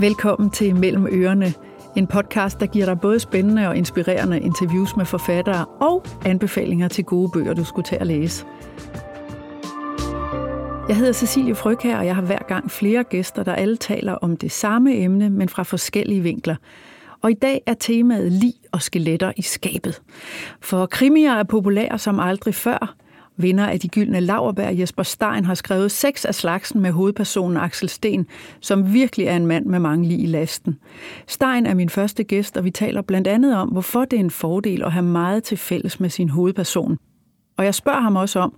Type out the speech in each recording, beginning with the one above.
Velkommen til Mellem Ørerne, en podcast, der giver dig både spændende og inspirerende interviews med forfattere og anbefalinger til gode bøger, du skulle tage at læse. Jeg hedder Cecilie Frøkær, og jeg har hver gang flere gæster, der alle taler om det samme emne, men fra forskellige vinkler. Og i dag er temaet lig og skeletter i skabet. For krimier er populære som aldrig før, Vinder af de gyldne laverbær, Jesper Stein, har skrevet seks af slagsen med hovedpersonen Axel Sten, som virkelig er en mand med mange lige i lasten. Stein er min første gæst, og vi taler blandt andet om, hvorfor det er en fordel at have meget til fælles med sin hovedperson. Og jeg spørger ham også om,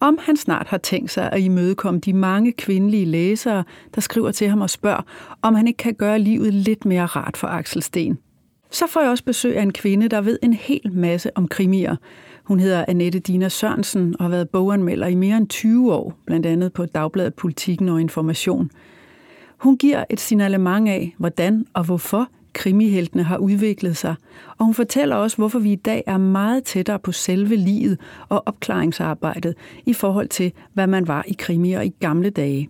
om han snart har tænkt sig at imødekomme de mange kvindelige læsere, der skriver til ham og spørger, om han ikke kan gøre livet lidt mere rart for Axel Sten. Så får jeg også besøg af en kvinde, der ved en hel masse om krimier. Hun hedder Annette Dina Sørensen og har været boganmelder i mere end 20 år, blandt andet på Dagbladet Politikken og Information. Hun giver et signalement af, hvordan og hvorfor krimiheltene har udviklet sig, og hun fortæller også, hvorfor vi i dag er meget tættere på selve livet og opklaringsarbejdet i forhold til, hvad man var i krimier i gamle dage.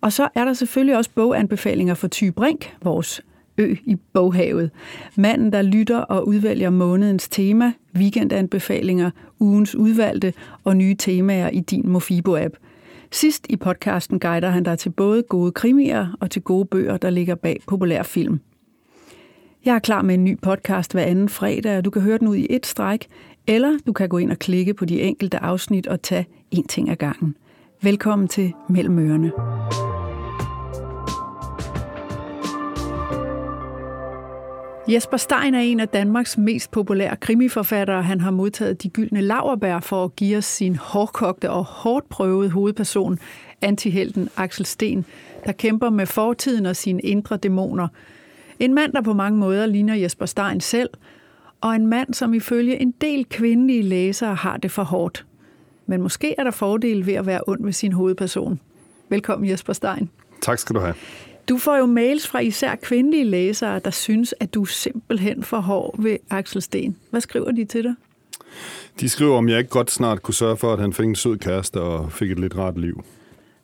Og så er der selvfølgelig også boganbefalinger for Ty Brink, vores ø i boghavet. Manden, der lytter og udvælger månedens tema, weekendanbefalinger, ugens udvalgte og nye temaer i din Mofibo-app. Sidst i podcasten guider han dig til både gode krimier og til gode bøger, der ligger bag populær film. Jeg er klar med en ny podcast hver anden fredag, og du kan høre den ud i et stræk, eller du kan gå ind og klikke på de enkelte afsnit og tage en ting ad gangen. Velkommen til Mellem Ørerne. Jesper Stein er en af Danmarks mest populære krimiforfattere. Han har modtaget de gyldne laverbær for at give os sin hårdkogte og hårdt prøvede hovedperson, antihelten Axel Sten, der kæmper med fortiden og sine indre dæmoner. En mand, der på mange måder ligner Jesper Stein selv, og en mand, som ifølge en del kvindelige læsere har det for hårdt. Men måske er der fordele ved at være ond ved sin hovedperson. Velkommen Jesper Stein. Tak skal du have. Du får jo mails fra især kvindelige læsere, der synes, at du er simpelthen for hård ved Axel Sten. Hvad skriver de til dig? De skriver, om jeg ikke godt snart kunne sørge for, at han fik en sød kæreste og fik et lidt rart liv.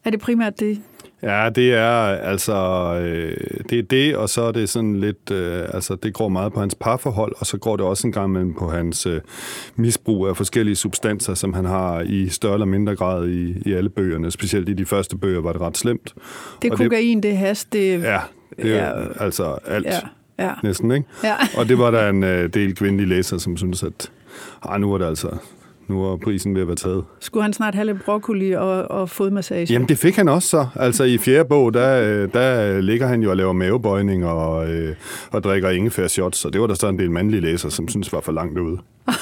Er det primært det, Ja, det er altså øh, det er det, og så er det sådan lidt, øh, altså det går meget på hans parforhold, og så går det også en gang imellem på hans øh, misbrug af forskellige substanser, som han har i større eller mindre grad i, i alle bøgerne. Specielt i de første bøger var det ret slemt. Det er kokain, det, det has, det... Ja, det er ja, altså alt. Ja. Ja. Næsten, ikke? Ja. og det var der en øh, del kvindelige læsere, som syntes, at ah, nu er det altså nu er prisen ved at være taget. Skulle han snart have lidt broccoli og, og fodmassage? Jamen, det fik han også så. Altså, i fjerde bog, der, der ligger han jo og laver mavebøjning og, øh, og drikker ingefær shots, og det var der så en del mandlige læsere, som synes var for langt ude.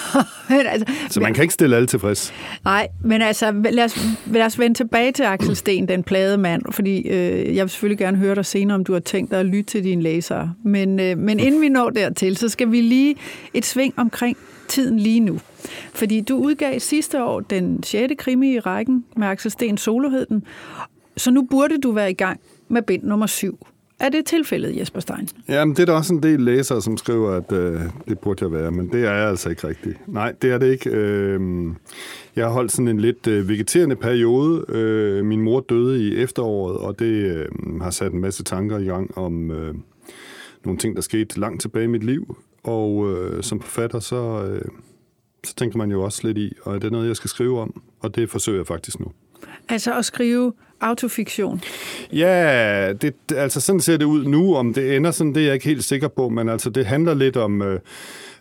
men altså, så man kan ikke stille alle tilfreds. Nej, men altså, lad os, lad os vende tilbage til Axel Sten, den plade mand, fordi øh, jeg vil selvfølgelig gerne høre dig senere, om du har tænkt dig at lytte til dine læsere. Men, øh, men inden vi når dertil, så skal vi lige et sving omkring tiden lige nu. Fordi du udgav sidste år den 6. krimi i rækken med Axel Sten Soloheden, så nu burde du være i gang med bind nummer 7. Er det tilfældet, Jesper Stein? Jamen, det er der også en del læsere, som skriver, at øh, det burde jeg være, men det er jeg altså ikke rigtigt. Nej, det er det ikke. Øh, jeg har holdt sådan en lidt øh, vegeterende periode. Øh, min mor døde i efteråret, og det øh, har sat en masse tanker i gang om øh, nogle ting, der skete langt tilbage i mit liv. Og øh, som forfatter, så, øh, så tænker man jo også lidt i, og er det noget, jeg skal skrive om? Og det forsøger jeg faktisk nu. Altså at skrive autofiktion? Ja, det, altså sådan ser det ud nu. Om det ender sådan, det er jeg ikke helt sikker på, men altså det handler lidt om... Øh,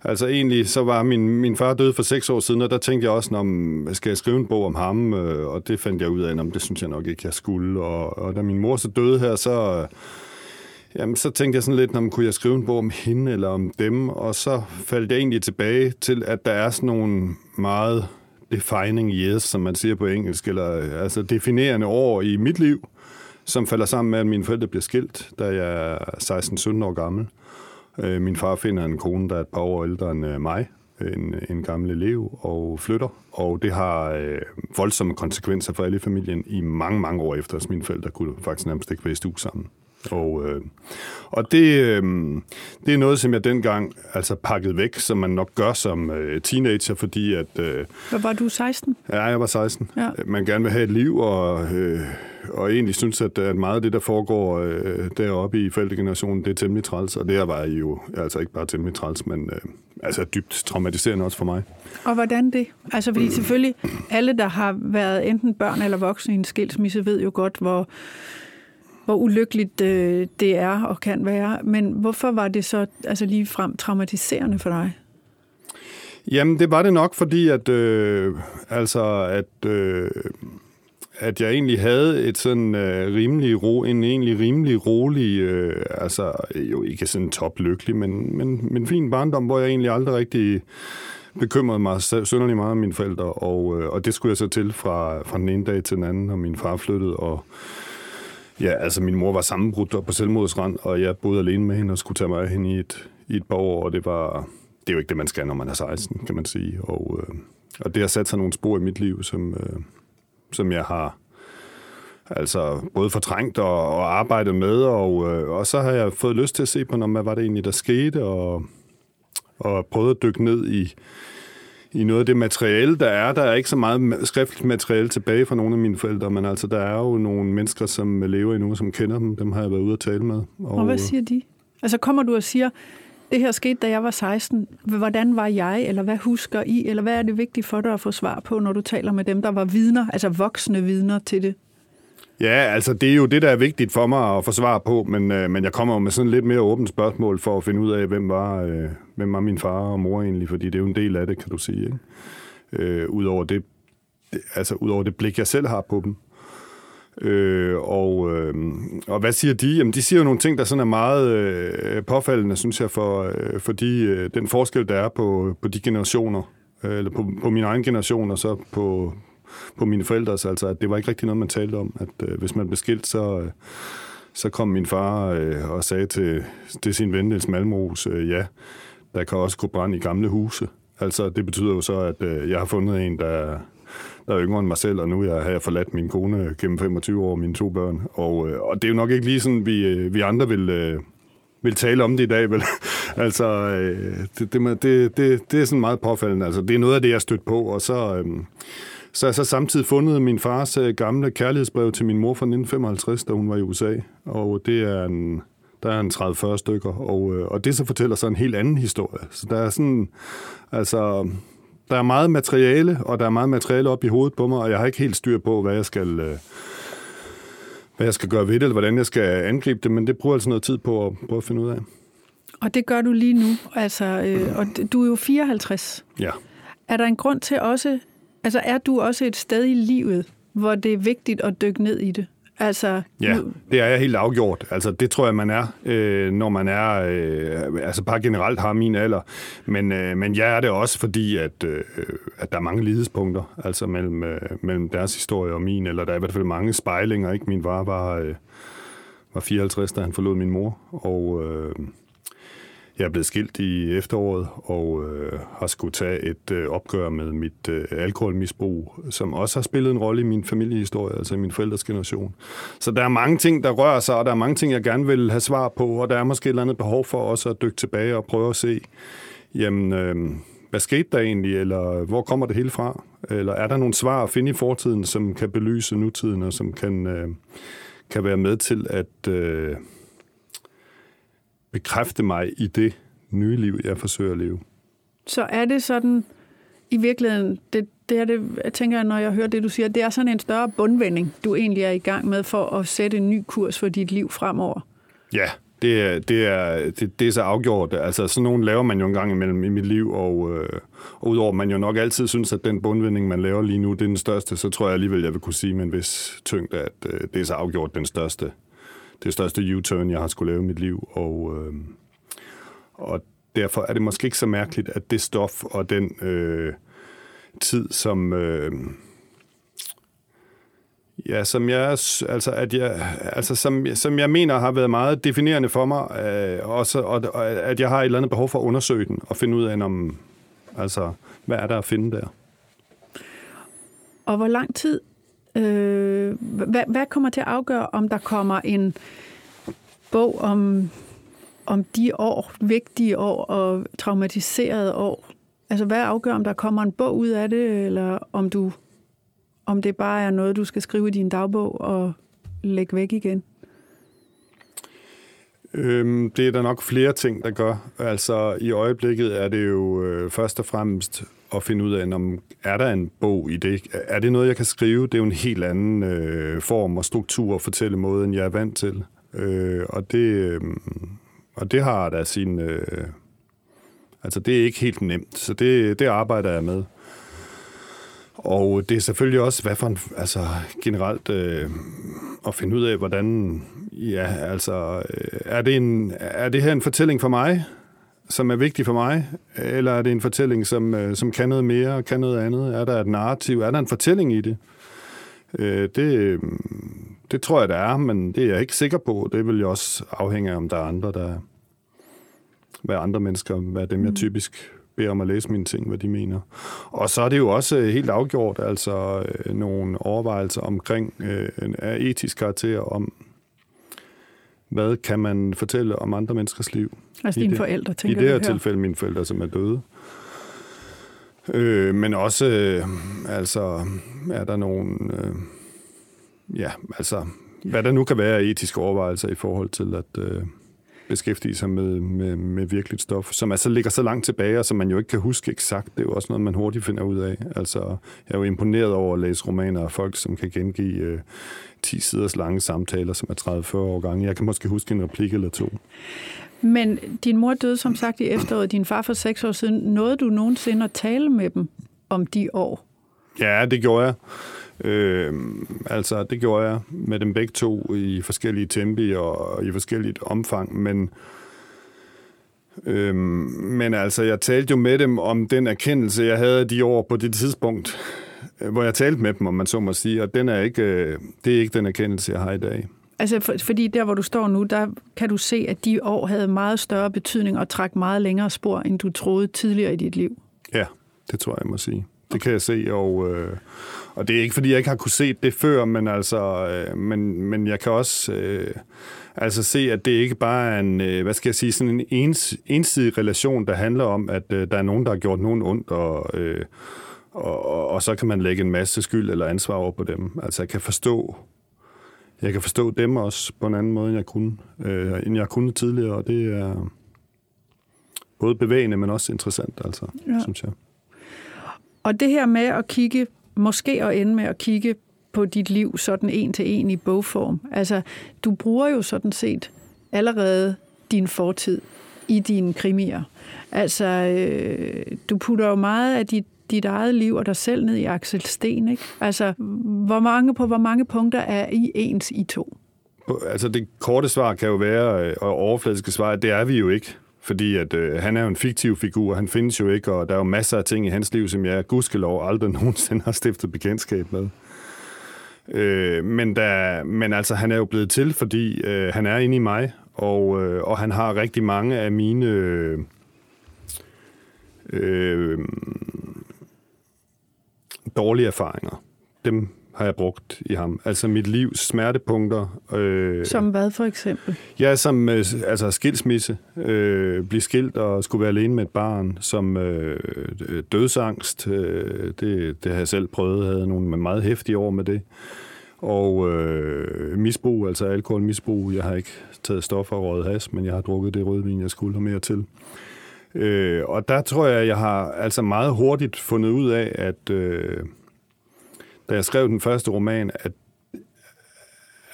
Altså egentlig, så var min, min far døde for seks år siden, og der tænkte jeg også, om skal jeg skrive en bog om ham? Øh, og det fandt jeg ud af, om det synes jeg nok ikke, jeg skulle. Og, og da min mor så døde her, så, Jamen, så tænkte jeg sådan lidt, om kunne jeg skrive en bog om hende eller om dem, og så faldt jeg egentlig tilbage til, at der er sådan nogle meget defining years, som man siger på engelsk, eller øh, altså definerende år i mit liv, som falder sammen med, at mine forældre bliver skilt, da jeg er 16-17 år gammel. Øh, min far finder en kone, der er et par år ældre end øh, mig, en, en gammel elev, og flytter. Og det har øh, voldsomme konsekvenser for alle i familien i mange, mange år efter, at mine forældre kunne faktisk nærmest ikke være i stue sammen. Og, øh, og det, øh, det er noget, som jeg dengang altså pakkede væk, som man nok gør som øh, teenager, fordi at... Øh, Hvad var du, 16? Ja, jeg var 16. Ja. Man gerne vil have et liv, og, øh, og egentlig synes, at, at meget af det, der foregår øh, deroppe i forældregenerationen, det er temmelig træls, og det var jo altså ikke bare temmelig træls, men øh, altså dybt traumatiserende også for mig. Og hvordan det? Altså, fordi selvfølgelig alle, der har været enten børn eller voksne i en skilsmisse, ved jo godt, hvor, hvor ulykkeligt øh, det er og kan være. Men hvorfor var det så altså lige frem traumatiserende for dig? Jamen, det var det nok, fordi at, øh, altså, at, øh, at jeg egentlig havde et sådan øh, rimelig ro, en egentlig rimelig rolig, øh, altså jo ikke sådan toplykkelig, men, men, men fin barndom, hvor jeg egentlig aldrig rigtig bekymrede mig sønderlig meget om mine forældre, og, øh, og det skulle jeg så til fra, fra den ene dag til den anden, og min far flyttede, og ja, altså min mor var sammenbrudt på selvmordsrand, og jeg boede alene med hende og skulle tage mig af hende i et, i et par år, og det var, det er jo ikke det, man skal, når man er 16, kan man sige, og, øh, og det har sat sig nogle spor i mit liv, som, øh, som jeg har altså både fortrængt og, og arbejdet med, og, øh, og så har jeg fået lyst til at se på, når, hvad var det egentlig, der skete, og, og prøvet at dykke ned i, i noget af det materiale, der er. Der er ikke så meget skriftligt materiale tilbage fra nogle af mine forældre, men altså, der er jo nogle mennesker, som lever endnu, som kender dem. Dem har jeg været ude at tale med. Og, og hvad siger de? Altså kommer du og siger, det her skete, da jeg var 16. Hvordan var jeg, eller hvad husker I, eller hvad er det vigtigt for dig at få svar på, når du taler med dem, der var vidner, altså voksne vidner til det? Ja, altså det er jo det, der er vigtigt for mig at få svar på, men, øh, men jeg kommer med sådan lidt mere åbent spørgsmål for at finde ud af, hvem var, øh, hvem var min far og mor egentlig, fordi det er jo en del af det, kan du sige. Ikke? Øh, Udover det, det, altså udover det blik, jeg selv har på dem. Øh, og, øh, og hvad siger de? Jamen, de siger jo nogle ting, der sådan er meget øh, påfaldende, synes jeg, for, øh, fordi øh, den forskel, der er på, på de generationer, øh, eller på, på min egen generation, og så på, på mine forældres, altså at det var ikke rigtig noget, man talte om, at øh, hvis man blev skilt, så, øh, så kom min far øh, og sagde til, til sin ven Niels Malmros, øh, ja, der kan også gå brand i gamle huse. Altså, det betyder jo så, at øh, jeg har fundet en, der, der er yngre end mig selv, og nu jeg har jeg forladt min kone gennem 25 år, mine to børn. Og, øh, og det er jo nok ikke lige sådan, vi, øh, vi andre vil, øh, vil tale om det i dag, vel? altså, øh, det, det, det, det, det er sådan meget påfaldende. Altså, det er noget af det, jeg har stødt på, og så... Øh, så jeg så samtidig fundet min fars øh, gamle kærlighedsbrev til min mor fra 1955, da hun var i USA. Og det er en, der er en 30-40 stykker, og, øh, og det så fortæller så en helt anden historie. Så der er sådan, altså, der er meget materiale, og der er meget materiale op i hovedet på mig, og jeg har ikke helt styr på, hvad jeg skal, øh, hvad jeg skal gøre ved det, eller hvordan jeg skal angribe det, men det bruger altså noget tid på at, på at finde ud af. Og det gør du lige nu, altså, øh, og du er jo 54. Ja. Er der en grund til også, Altså er du også et sted i livet, hvor det er vigtigt at dykke ned i det? Altså, ja, det er jeg helt afgjort. Altså, det tror jeg, man er, øh, når man er, øh, altså bare generelt har min alder. Men, øh, men jeg er det også, fordi at, øh, at der er mange lidespunkter, altså mellem, øh, mellem deres historie og min, eller der er i hvert fald mange spejlinger. Ikke? Min far var, øh, var 54, da han forlod min mor, og... Øh, jeg er blevet skilt i efteråret og øh, har skulle tage et øh, opgør med mit øh, alkoholmisbrug, som også har spillet en rolle i min familiehistorie, altså i min forældres generation. Så der er mange ting, der rører sig, og der er mange ting, jeg gerne vil have svar på, og der er måske et eller andet behov for også at dykke tilbage og prøve at se, jamen, øh, hvad skete der egentlig, eller hvor kommer det hele fra? Eller er der nogle svar at finde i fortiden, som kan belyse nutiden, og som kan, øh, kan være med til at... Øh, bekræfte mig i det nye liv, jeg forsøger at leve. Så er det sådan, i virkeligheden, det, det er det, jeg tænker, når jeg hører det, du siger, det er sådan en større bundvending, du egentlig er i gang med for at sætte en ny kurs for dit liv fremover. Ja, det er, det er, det, det er så afgjort. Altså, sådan nogle laver man jo en gang imellem i mit liv, og, øh, og udover man jo nok altid synes, at den bundvending, man laver lige nu, det er den største, så tror jeg alligevel, jeg vil kunne sige med en vis tyngde, at øh, det er så afgjort den største det største U-turn, jeg har skulle lave i mit liv, og, øh, og derfor er det måske ikke så mærkeligt, at det stof og den øh, tid, som... Øh, Ja, som jeg, altså, at jeg, altså, som, som jeg mener har været meget definerende for mig, øh, også, og, og, at jeg har et eller andet behov for at undersøge den, og finde ud af, om, altså, hvad er der at finde der. Og hvor lang tid Øh, hvad, hvad kommer til at afgøre, om der kommer en, bog om, om de år, vigtige år og traumatiserede år. Altså, hvad afgør, om der kommer en bog ud af det, eller om du om det bare er noget, du skal skrive i din dagbog og lægge væk igen? Øhm, det er der nok flere ting, der gør. Altså, i øjeblikket er det jo øh, først og fremmest at finde ud af, om er der en bog i det? Er det noget, jeg kan skrive? Det er jo en helt anden øh, form og struktur og fortælle måde, end jeg er vant til. Øh, og, det, øh, og det har da sin... Øh, altså, det er ikke helt nemt, så det, det arbejder jeg med. Og det er selvfølgelig også, hvad for en, altså generelt øh, at finde ud af, hvordan, ja, altså, øh, er det, en, er det her en fortælling for mig, som er vigtig for mig, eller er det en fortælling, som, øh, som kan noget mere kan noget andet? Er der et narrativ? Er der en fortælling i det? Øh, det, det tror jeg, der er, men det er jeg ikke sikker på. Det vil jo også afhænge af, om der er andre, der hvad andre mennesker, hvad dem, jeg mm. typisk beder om at læse mine ting, hvad de mener. Og så er det jo også helt afgjort, altså øh, nogle overvejelser omkring øh, af etisk karakter om, hvad kan man fortælle om andre menneskers liv. Altså dine forældre, tænker I det her tilfælde mine forældre, som er døde. Øh, men også, øh, altså, er der nogen, øh, ja, altså, hvad der nu kan være etiske overvejelser i forhold til at... Øh, beskæftige sig med, med, med virkeligt stof, som altså ligger så langt tilbage, og som man jo ikke kan huske eksakt. Det er jo også noget, man hurtigt finder ud af. Altså, jeg er jo imponeret over at læse romaner af folk, som kan gengive øh, 10 siders lange samtaler, som er 30-40 år gange. Jeg kan måske huske en replik eller to. Men din mor døde som sagt i efteråret, din far for seks år siden. Nåede du nogensinde at tale med dem om de år? Ja, det gjorde jeg. Øh, altså, det gjorde jeg med dem begge to i forskellige tempi og i forskelligt omfang, men øh, men altså, jeg talte jo med dem om den erkendelse, jeg havde de år på det tidspunkt, hvor jeg talte med dem, om man så må sige, og den er ikke, øh, det er ikke den erkendelse, jeg har i dag. Altså, for, fordi der, hvor du står nu, der kan du se, at de år havde meget større betydning og trak meget længere spor, end du troede tidligere i dit liv. Ja, det tror jeg, jeg må sige. Det kan jeg se, og, øh, og det er ikke, fordi jeg ikke har kunne se det før, men, altså, øh, men, men jeg kan også øh, altså se, at det ikke bare er en, øh, hvad skal jeg sige, sådan en ens, ensidig relation, der handler om, at øh, der er nogen, der har gjort nogen ondt, og, øh, og, og, og så kan man lægge en masse skyld eller ansvar over på dem. Altså jeg kan forstå, jeg kan forstå dem også på en anden måde, end jeg kunne, øh, end jeg kunne tidligere, og det er både bevægende, men også interessant, altså, ja. synes jeg. Og det her med at kigge, måske at ende med at kigge på dit liv sådan en til en i bogform. Altså, du bruger jo sådan set allerede din fortid i dine krimier. Altså, øh, du putter jo meget af dit, dit eget liv og dig selv ned i Axel Sten, ikke? Altså, hvor mange, på hvor mange punkter er I ens i to? Altså, det korte svar kan jo være, øh, og overfladiske svar, det er vi jo ikke. Fordi at, øh, han er jo en fiktiv figur, han findes jo ikke, og der er jo masser af ting i hans liv, som jeg gudskelov aldrig nogensinde har stiftet bekendtskab med. Øh, men, der, men altså, han er jo blevet til, fordi øh, han er inde i mig, og, øh, og han har rigtig mange af mine... Øh, øh, dårlige erfaringer. Dem har jeg brugt i ham. Altså mit livs smertepunkter. Øh, som hvad for eksempel? Ja, som øh, altså skilsmisse. Øh, blive skilt og skulle være alene med et barn. Som øh, dødsangst. Øh, det, det har jeg selv prøvet. Havde nogle meget hæftige år med det. Og øh, misbrug, altså alkoholmisbrug. Jeg har ikke taget stoffer og røget has, men jeg har drukket det rødvin, jeg skulle have mere til. Øh, og der tror jeg, jeg har altså meget hurtigt fundet ud af, at... Øh, da jeg skrev den første roman, at,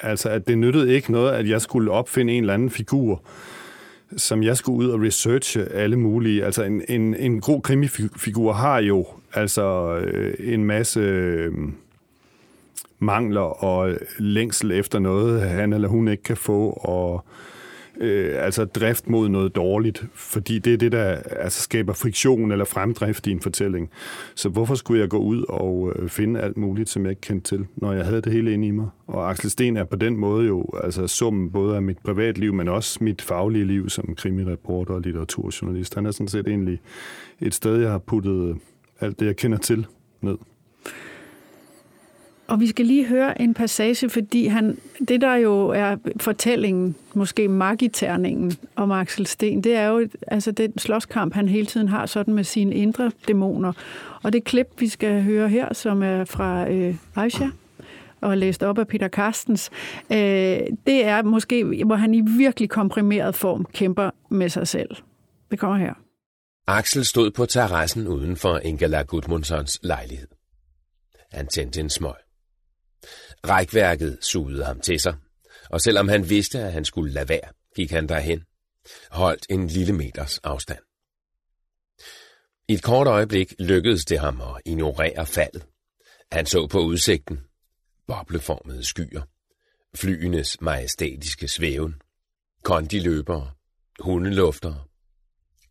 altså, at det nyttede ikke noget, at jeg skulle opfinde en eller anden figur, som jeg skulle ud og researche alle mulige. Altså en, en, en god krimifigur har jo altså øh, en masse øh, mangler og længsel efter noget, han eller hun ikke kan få, og øh, Øh, altså drift mod noget dårligt, fordi det er det, der altså, skaber friktion eller fremdrift i en fortælling. Så hvorfor skulle jeg gå ud og øh, finde alt muligt, som jeg ikke kendte til, når jeg havde det hele inde i mig? Og Axel Sten er på den måde jo altså summen både af mit privatliv, men også mit faglige liv som krimireporter og litteraturjournalist. Han er sådan set egentlig et sted, jeg har puttet øh, alt det, jeg kender til, ned. Og vi skal lige høre en passage, fordi han, det der jo er fortællingen, måske magiterningen om Axel Sten, det er jo altså den slåskamp, han hele tiden har sådan med sine indre dæmoner. Og det klip, vi skal høre her, som er fra øh, Aisha, og læst op af Peter Carstens, øh, det er måske, hvor han i virkelig komprimeret form kæmper med sig selv. Det kommer her. Axel stod på terrassen uden for Ingela Gudmundsons lejlighed. Han tændte en smøg. Rækværket sugede ham til sig, og selvom han vidste, at han skulle lade være, gik han derhen, holdt en lille meters afstand. I et kort øjeblik lykkedes det ham at ignorere faldet. Han så på udsigten, bobleformede skyer, flyenes majestætiske svæven, kondiløbere, hundeluftere,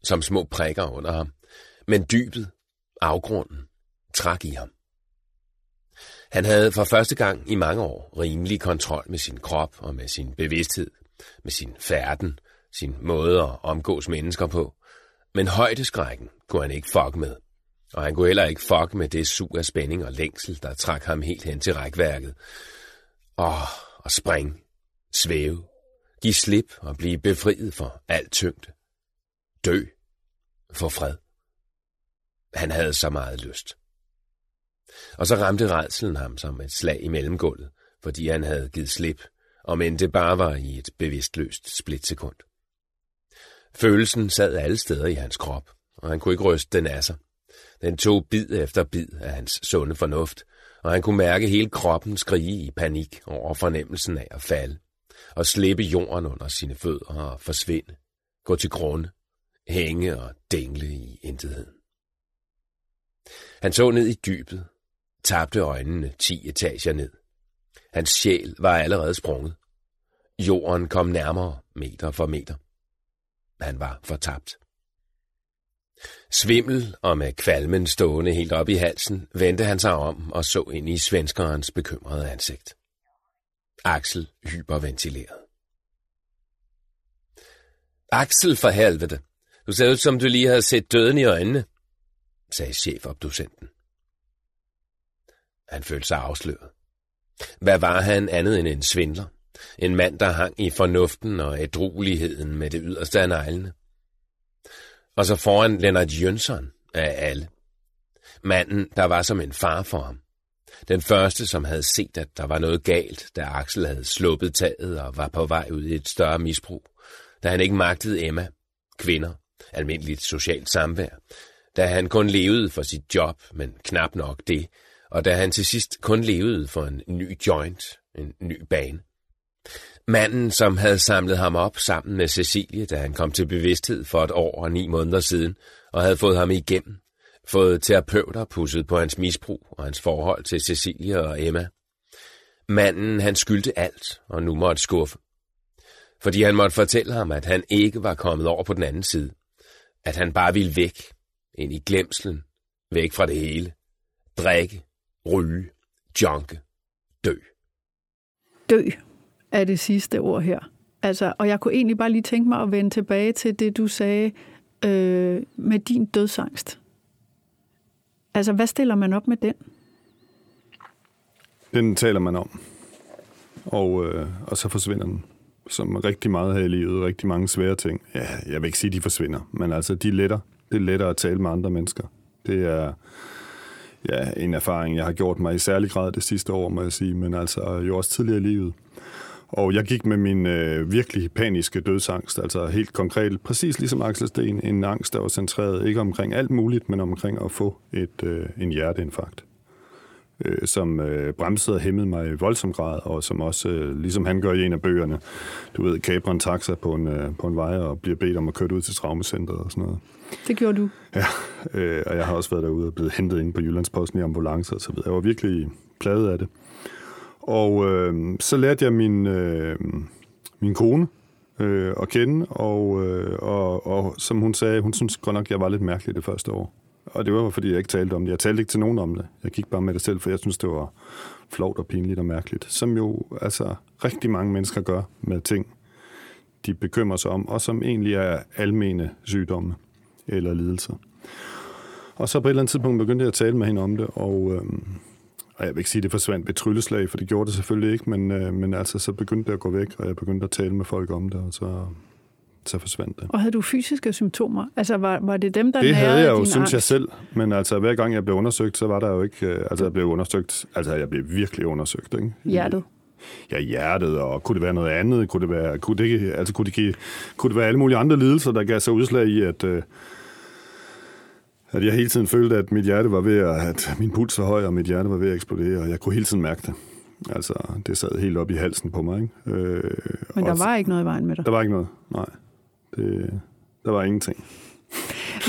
som små prikker under ham, men dybet, afgrunden, trak i ham. Han havde for første gang i mange år rimelig kontrol med sin krop og med sin bevidsthed, med sin færden, sin måde at omgås mennesker på. Men højdeskrækken kunne han ikke fuck med. Og han kunne heller ikke fuck med det sug af spænding og længsel, der trak ham helt hen til rækværket. Åh, og spring, svæve, give slip og blive befriet for alt tyngde. Dø, for fred. Han havde så meget lyst. Og så ramte redselen ham som et slag i mellemgulvet, fordi han havde givet slip, om end det bare var i et bevidstløst splitsekund. Følelsen sad alle steder i hans krop, og han kunne ikke ryste den af sig. Den tog bid efter bid af hans sunde fornuft, og han kunne mærke hele kroppen skrige i panik over fornemmelsen af at falde, og slippe jorden under sine fødder og forsvinde, gå til grunde, hænge og dingle i intetheden. Han så ned i dybet, tabte øjnene ti etager ned. Hans sjæl var allerede sprunget. Jorden kom nærmere, meter for meter. Han var fortabt. Svimmel og med kvalmen stående helt op i halsen, vendte han sig om og så ind i svenskerens bekymrede ansigt. Axel hyperventilerede. Axel for helvede, du ser ud som du lige havde set døden i øjnene, sagde chefobducenten. Han følte sig afsløret. Hvad var han andet end en svindler? En mand, der hang i fornuften og ædrueligheden med det yderste af neglene. Og så foran Lennart Jønsson af alle. Manden, der var som en far for ham. Den første, som havde set, at der var noget galt, da Axel havde sluppet taget og var på vej ud i et større misbrug. Da han ikke magtede Emma, kvinder, almindeligt socialt samvær. Da han kun levede for sit job, men knap nok det, og da han til sidst kun levede for en ny joint, en ny bane. Manden, som havde samlet ham op sammen med Cecilie, da han kom til bevidsthed for et år og ni måneder siden, og havde fået ham igennem, fået terapeuter pusset på hans misbrug og hans forhold til Cecilie og Emma. Manden, han skyldte alt, og nu måtte skuffe. Fordi han måtte fortælle ham, at han ikke var kommet over på den anden side. At han bare ville væk, ind i glemslen, væk fra det hele. Drikke, ryge, junke, dø. Dø er det sidste ord her. Altså, og jeg kunne egentlig bare lige tænke mig at vende tilbage til det, du sagde øh, med din dødsangst. Altså, hvad stiller man op med den? Den taler man om. Og, øh, og så forsvinder den. Som rigtig meget her i livet, rigtig mange svære ting. Ja, jeg vil ikke sige, at de forsvinder, men altså, de letter. Det er lettere at tale med andre mennesker. Det er, ja, en erfaring, jeg har gjort mig i særlig grad det sidste år, må jeg sige, men altså jo også tidligere i livet. Og jeg gik med min øh, virkelig paniske dødsangst, altså helt konkret, præcis ligesom Axel Sten, en angst, der var centreret ikke omkring alt muligt, men omkring at få et, øh, en hjerteinfarkt, øh, som øh, bremsede og hæmmede mig i voldsom grad, og som også, øh, ligesom han gør i en af bøgerne, du ved, kabrer en taxa på en, øh, på en vej og bliver bedt om at køre ud til traumacentret og sådan noget. Det gjorde du. Ja, øh, og jeg har også været derude og blevet hentet ind på Jyllandsposten i ambulance og så videre. Jeg var virkelig pladet af det. Og øh, så lærte jeg min, øh, min kone øh, at kende, og, øh, og, og som hun sagde, hun synes godt nok, jeg var lidt mærkelig det første år. Og det var, fordi jeg ikke talte om det. Jeg talte ikke til nogen om det. Jeg gik bare med det selv, for jeg synes, det var flovt og pinligt og mærkeligt. Som jo altså rigtig mange mennesker gør med ting, de bekymrer sig om, og som egentlig er almene sygdomme eller lidelser. Og så på et eller andet tidspunkt begyndte jeg at tale med hende om det, og, øh, og jeg vil ikke sige, at det forsvandt ved trylleslag, for det gjorde det selvfølgelig ikke, men, øh, men altså, så begyndte det at gå væk, og jeg begyndte at tale med folk om det, og så, så forsvandt det. Og havde du fysiske symptomer? Altså, var, var det dem, der Det havde jeg jo, synes angst? jeg selv. Men altså, hver gang jeg blev undersøgt, så var der jo ikke... øh, Altså, jeg blev undersøgt... Altså, jeg blev virkelig undersøgt, ikke? Hjertet? Ja, hjertet, og kunne det være noget andet? Kunne det være, kunne det, altså, kunne det, give, kunne det være alle mulige andre lidelser, der gav sig udslag i, at, øh, at jeg hele tiden følte, at mit hjerte var ved at... At min puls var høj, og mit hjerte var ved at eksplodere, og jeg kunne hele tiden mærke det. Altså, det sad helt op i halsen på mig, ikke? Øh, Men der og- var ikke noget i vejen med dig. Der var ikke noget, nej. Det, der var ingenting.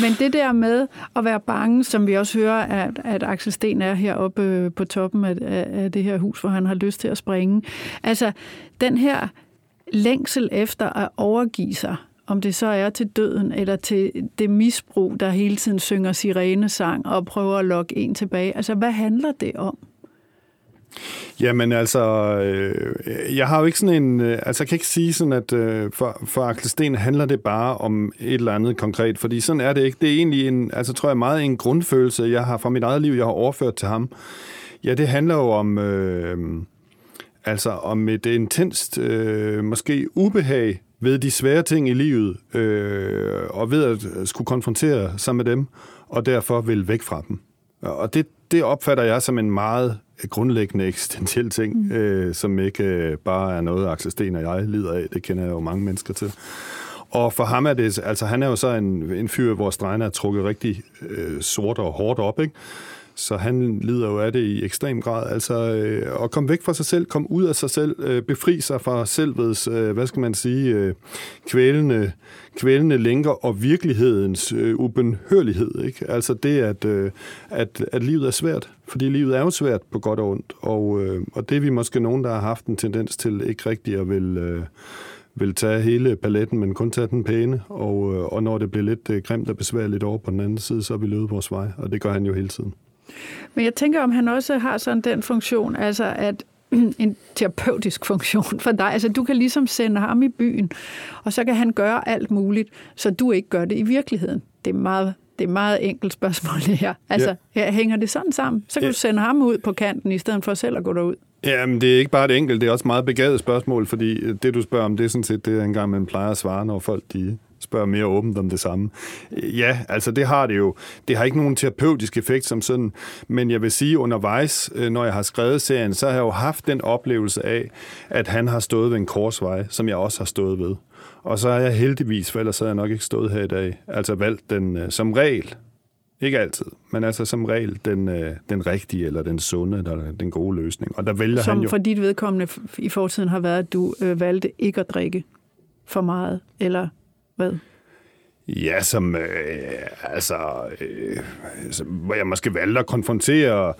Men det der med at være bange, som vi også hører, at, at Axel Sten er heroppe øh, på toppen af, af det her hus, hvor han har lyst til at springe. Altså, den her længsel efter at overgive sig, om det så er til døden eller til det misbrug, der hele tiden synger sirenesang og prøver at lokke en tilbage. Altså, hvad handler det om? Jamen altså, øh, jeg har jo ikke sådan en, øh, altså jeg kan ikke sige sådan, at øh, for, for Axel Sten handler det bare om et eller andet konkret, fordi sådan er det ikke. Det er egentlig en, altså tror jeg meget en grundfølelse, jeg har fra mit eget liv, jeg har overført til ham. Ja, det handler jo om, øh, altså om et intenst, øh, måske ubehag ved de svære ting i livet, øh, og ved at skulle konfrontere sig med dem, og derfor vil væk fra dem. Og det, det opfatter jeg som en meget grundlæggende eksistentiel ting, mm. øh, som ikke øh, bare er noget, Axel Sten og jeg lider af. Det kender jeg jo mange mennesker til. Og for ham er det, altså han er jo så en, en fyr, hvor stregene er trukket rigtig øh, sort og hårdt op, ikke? Så han lider jo af det i ekstrem grad. Altså øh, at komme væk fra sig selv, komme ud af sig selv, øh, befri sig fra selvets, øh, hvad skal man sige, øh, kvælende, kvælende lænker og virkelighedens øh, ubenhørlighed. Ikke? Altså det, at, øh, at, at livet er svært. Fordi livet er jo svært på godt og ondt. Og, øh, og det er vi måske nogen, der har haft en tendens til ikke rigtig at vil... Øh, vil tage hele paletten, men kun tage den pæne, og, øh, og når det bliver lidt øh, grimt og besværligt over på den anden side, så er vi løbet vores vej, og det gør han jo hele tiden. Men jeg tænker, om han også har sådan den funktion, altså at en terapeutisk funktion for dig. Altså, du kan ligesom sende ham i byen, og så kan han gøre alt muligt, så du ikke gør det i virkeligheden. Det er meget, det er meget enkelt spørgsmål, det her. Altså, ja. hænger det sådan sammen? Så kan Ja. du sende ham ud på kanten, i stedet for selv at gå derud. Jamen, det er ikke bare et enkelt, det er også et meget begavet spørgsmål, fordi det, du spørger om, det er sådan set det, jeg engang man plejer at svare, når folk de spørger mere åbent om det samme. Ja, altså det har det jo. Det har ikke nogen terapeutisk effekt som sådan, men jeg vil sige undervejs, øh, når jeg har skrevet serien, så har jeg jo haft den oplevelse af, at han har stået ved en korsvej, som jeg også har stået ved. Og så har jeg heldigvis, for ellers havde jeg nok ikke stået her i dag, altså valgt den øh, som regel, ikke altid, men altså som regel den, øh, den rigtige, eller den sunde, eller den gode løsning. Og der vælger han Som jo... for dit vedkommende i fortiden har været, at du valgte ikke at drikke for meget, eller hvad? Ja, som øh, altså, øh, som, hvor jeg måske valgte at konfrontere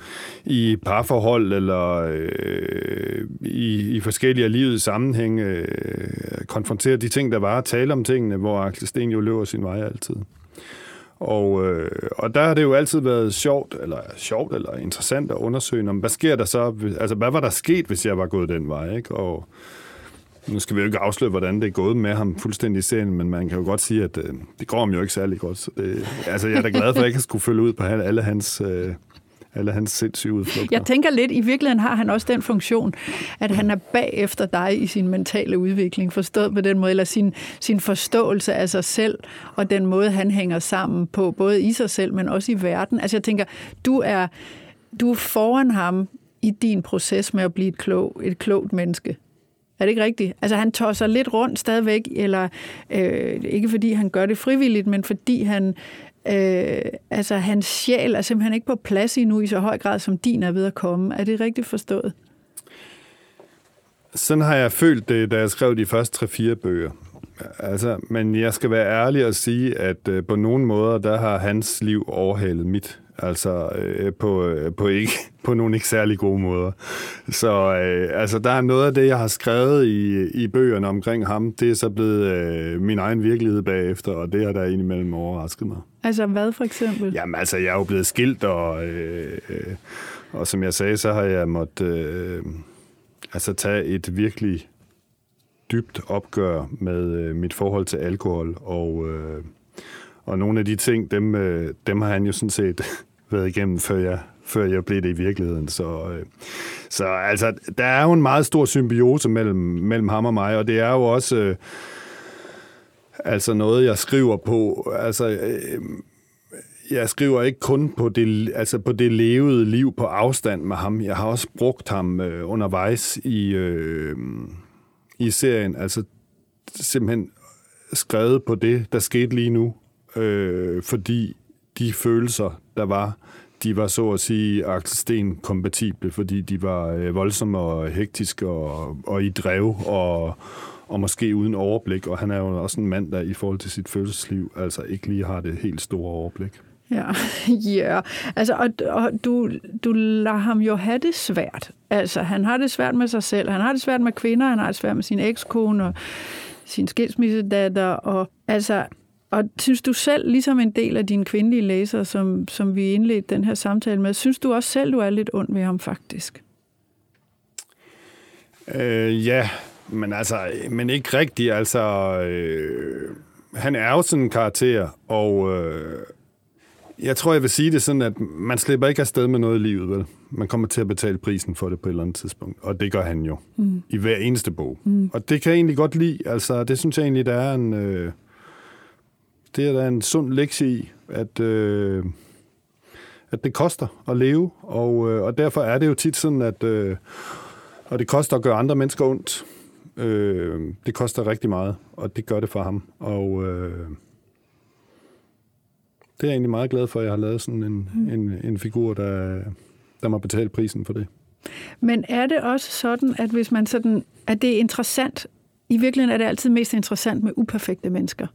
i parforhold eller øh, i, i forskellige af livets sammenhænge, øh, konfrontere de ting, der var, tale om tingene, hvor Axel Sten jo løber sin vej altid. Og, øh, og der har det jo altid været sjovt, eller sjovt eller interessant at undersøge, om hvad sker der så, altså hvad var der sket, hvis jeg var gået den vej, ikke? Og, nu skal vi jo ikke afsløre, hvordan det er gået med ham fuldstændig i serien, men man kan jo godt sige, at øh, det går ham jo ikke særlig godt. Så det, altså, jeg er da glad for, at jeg ikke skulle følge ud på alle hans, øh, alle hans sindssyge udflugter. Jeg tænker lidt, i virkeligheden har han også den funktion, at han er bagefter dig i sin mentale udvikling, forstået på den måde, eller sin, sin forståelse af sig selv, og den måde, han hænger sammen på, både i sig selv, men også i verden. Altså jeg tænker, du er, du er foran ham i din proces med at blive et, klog, et klogt menneske. Er det ikke rigtigt? Altså han tosser lidt rundt stadigvæk, eller øh, ikke fordi han gør det frivilligt, men fordi han, øh, altså hans sjæl er simpelthen ikke på plads endnu i så høj grad, som din er ved at komme. Er det rigtigt forstået? Sådan har jeg følt det, da jeg skrev de første 3-4 bøger. Altså, men jeg skal være ærlig og sige, at øh, på nogle måder, der har hans liv overhalet mit. Altså øh, på, øh, på, ikke, på nogle ikke særlig gode måder. Så øh, altså, der er noget af det, jeg har skrevet i, i bøgerne omkring ham, det er så blevet øh, min egen virkelighed bagefter, og det har der indimellem overrasket mig. Altså hvad for eksempel? Jamen altså, jeg er jo blevet skilt, og, øh, øh, og som jeg sagde, så har jeg måttet øh, altså tage et virkelig dybt opgør med øh, mit forhold til alkohol, og, øh, og nogle af de ting, dem, øh, dem har han jo sådan set været igennem, før jeg, før jeg blev det i virkeligheden. Så, øh, så altså, der er jo en meget stor symbiose mellem, mellem ham og mig, og det er jo også øh, altså noget, jeg skriver på. Altså, øh, jeg skriver ikke kun på det, altså på det levede liv på afstand med ham. Jeg har også brugt ham øh, undervejs i, øh, i serien. Altså simpelthen skrevet på det, der skete lige nu. Øh, fordi de følelser, der var, de var så at sige Axel Sten kompatible, fordi de var øh, voldsomme og hektiske og, og i drev og, og måske uden overblik. Og han er jo også en mand, der i forhold til sit følelsesliv altså ikke lige har det helt store overblik. Ja, ja. Altså, og, og du, du lader ham jo have det svært. Altså, han har det svært med sig selv, han har det svært med kvinder, han har det svært med sin ekskone og sin skilsmissedatter, og altså, og synes du selv, ligesom en del af dine kvindelige læsere, som, som vi indledte den her samtale med, synes du også selv, du er lidt ond ved ham faktisk? Øh, ja, men altså, men ikke rigtigt. Altså, øh, han er jo sådan en karakter, og øh, jeg tror, jeg vil sige det sådan, at man slipper ikke afsted med noget i livet, vel? Man kommer til at betale prisen for det på et eller andet tidspunkt, og det gør han jo mm. i hver eneste bog. Mm. Og det kan jeg egentlig godt lide. Altså, det synes jeg egentlig, der er en... Øh, det er der en sund lektie i, at, øh, at det koster at leve, og, øh, og derfor er det jo tit sådan, at øh, og det koster at gøre andre mennesker ondt. Øh, det koster rigtig meget, og det gør det for ham. Og øh, det er jeg egentlig meget glad for, at jeg har lavet sådan en, mm. en, en figur, der, der må betale prisen for det. Men er det også sådan, at hvis man sådan, at det er interessant, i virkeligheden er det altid mest interessant med uperfekte mennesker?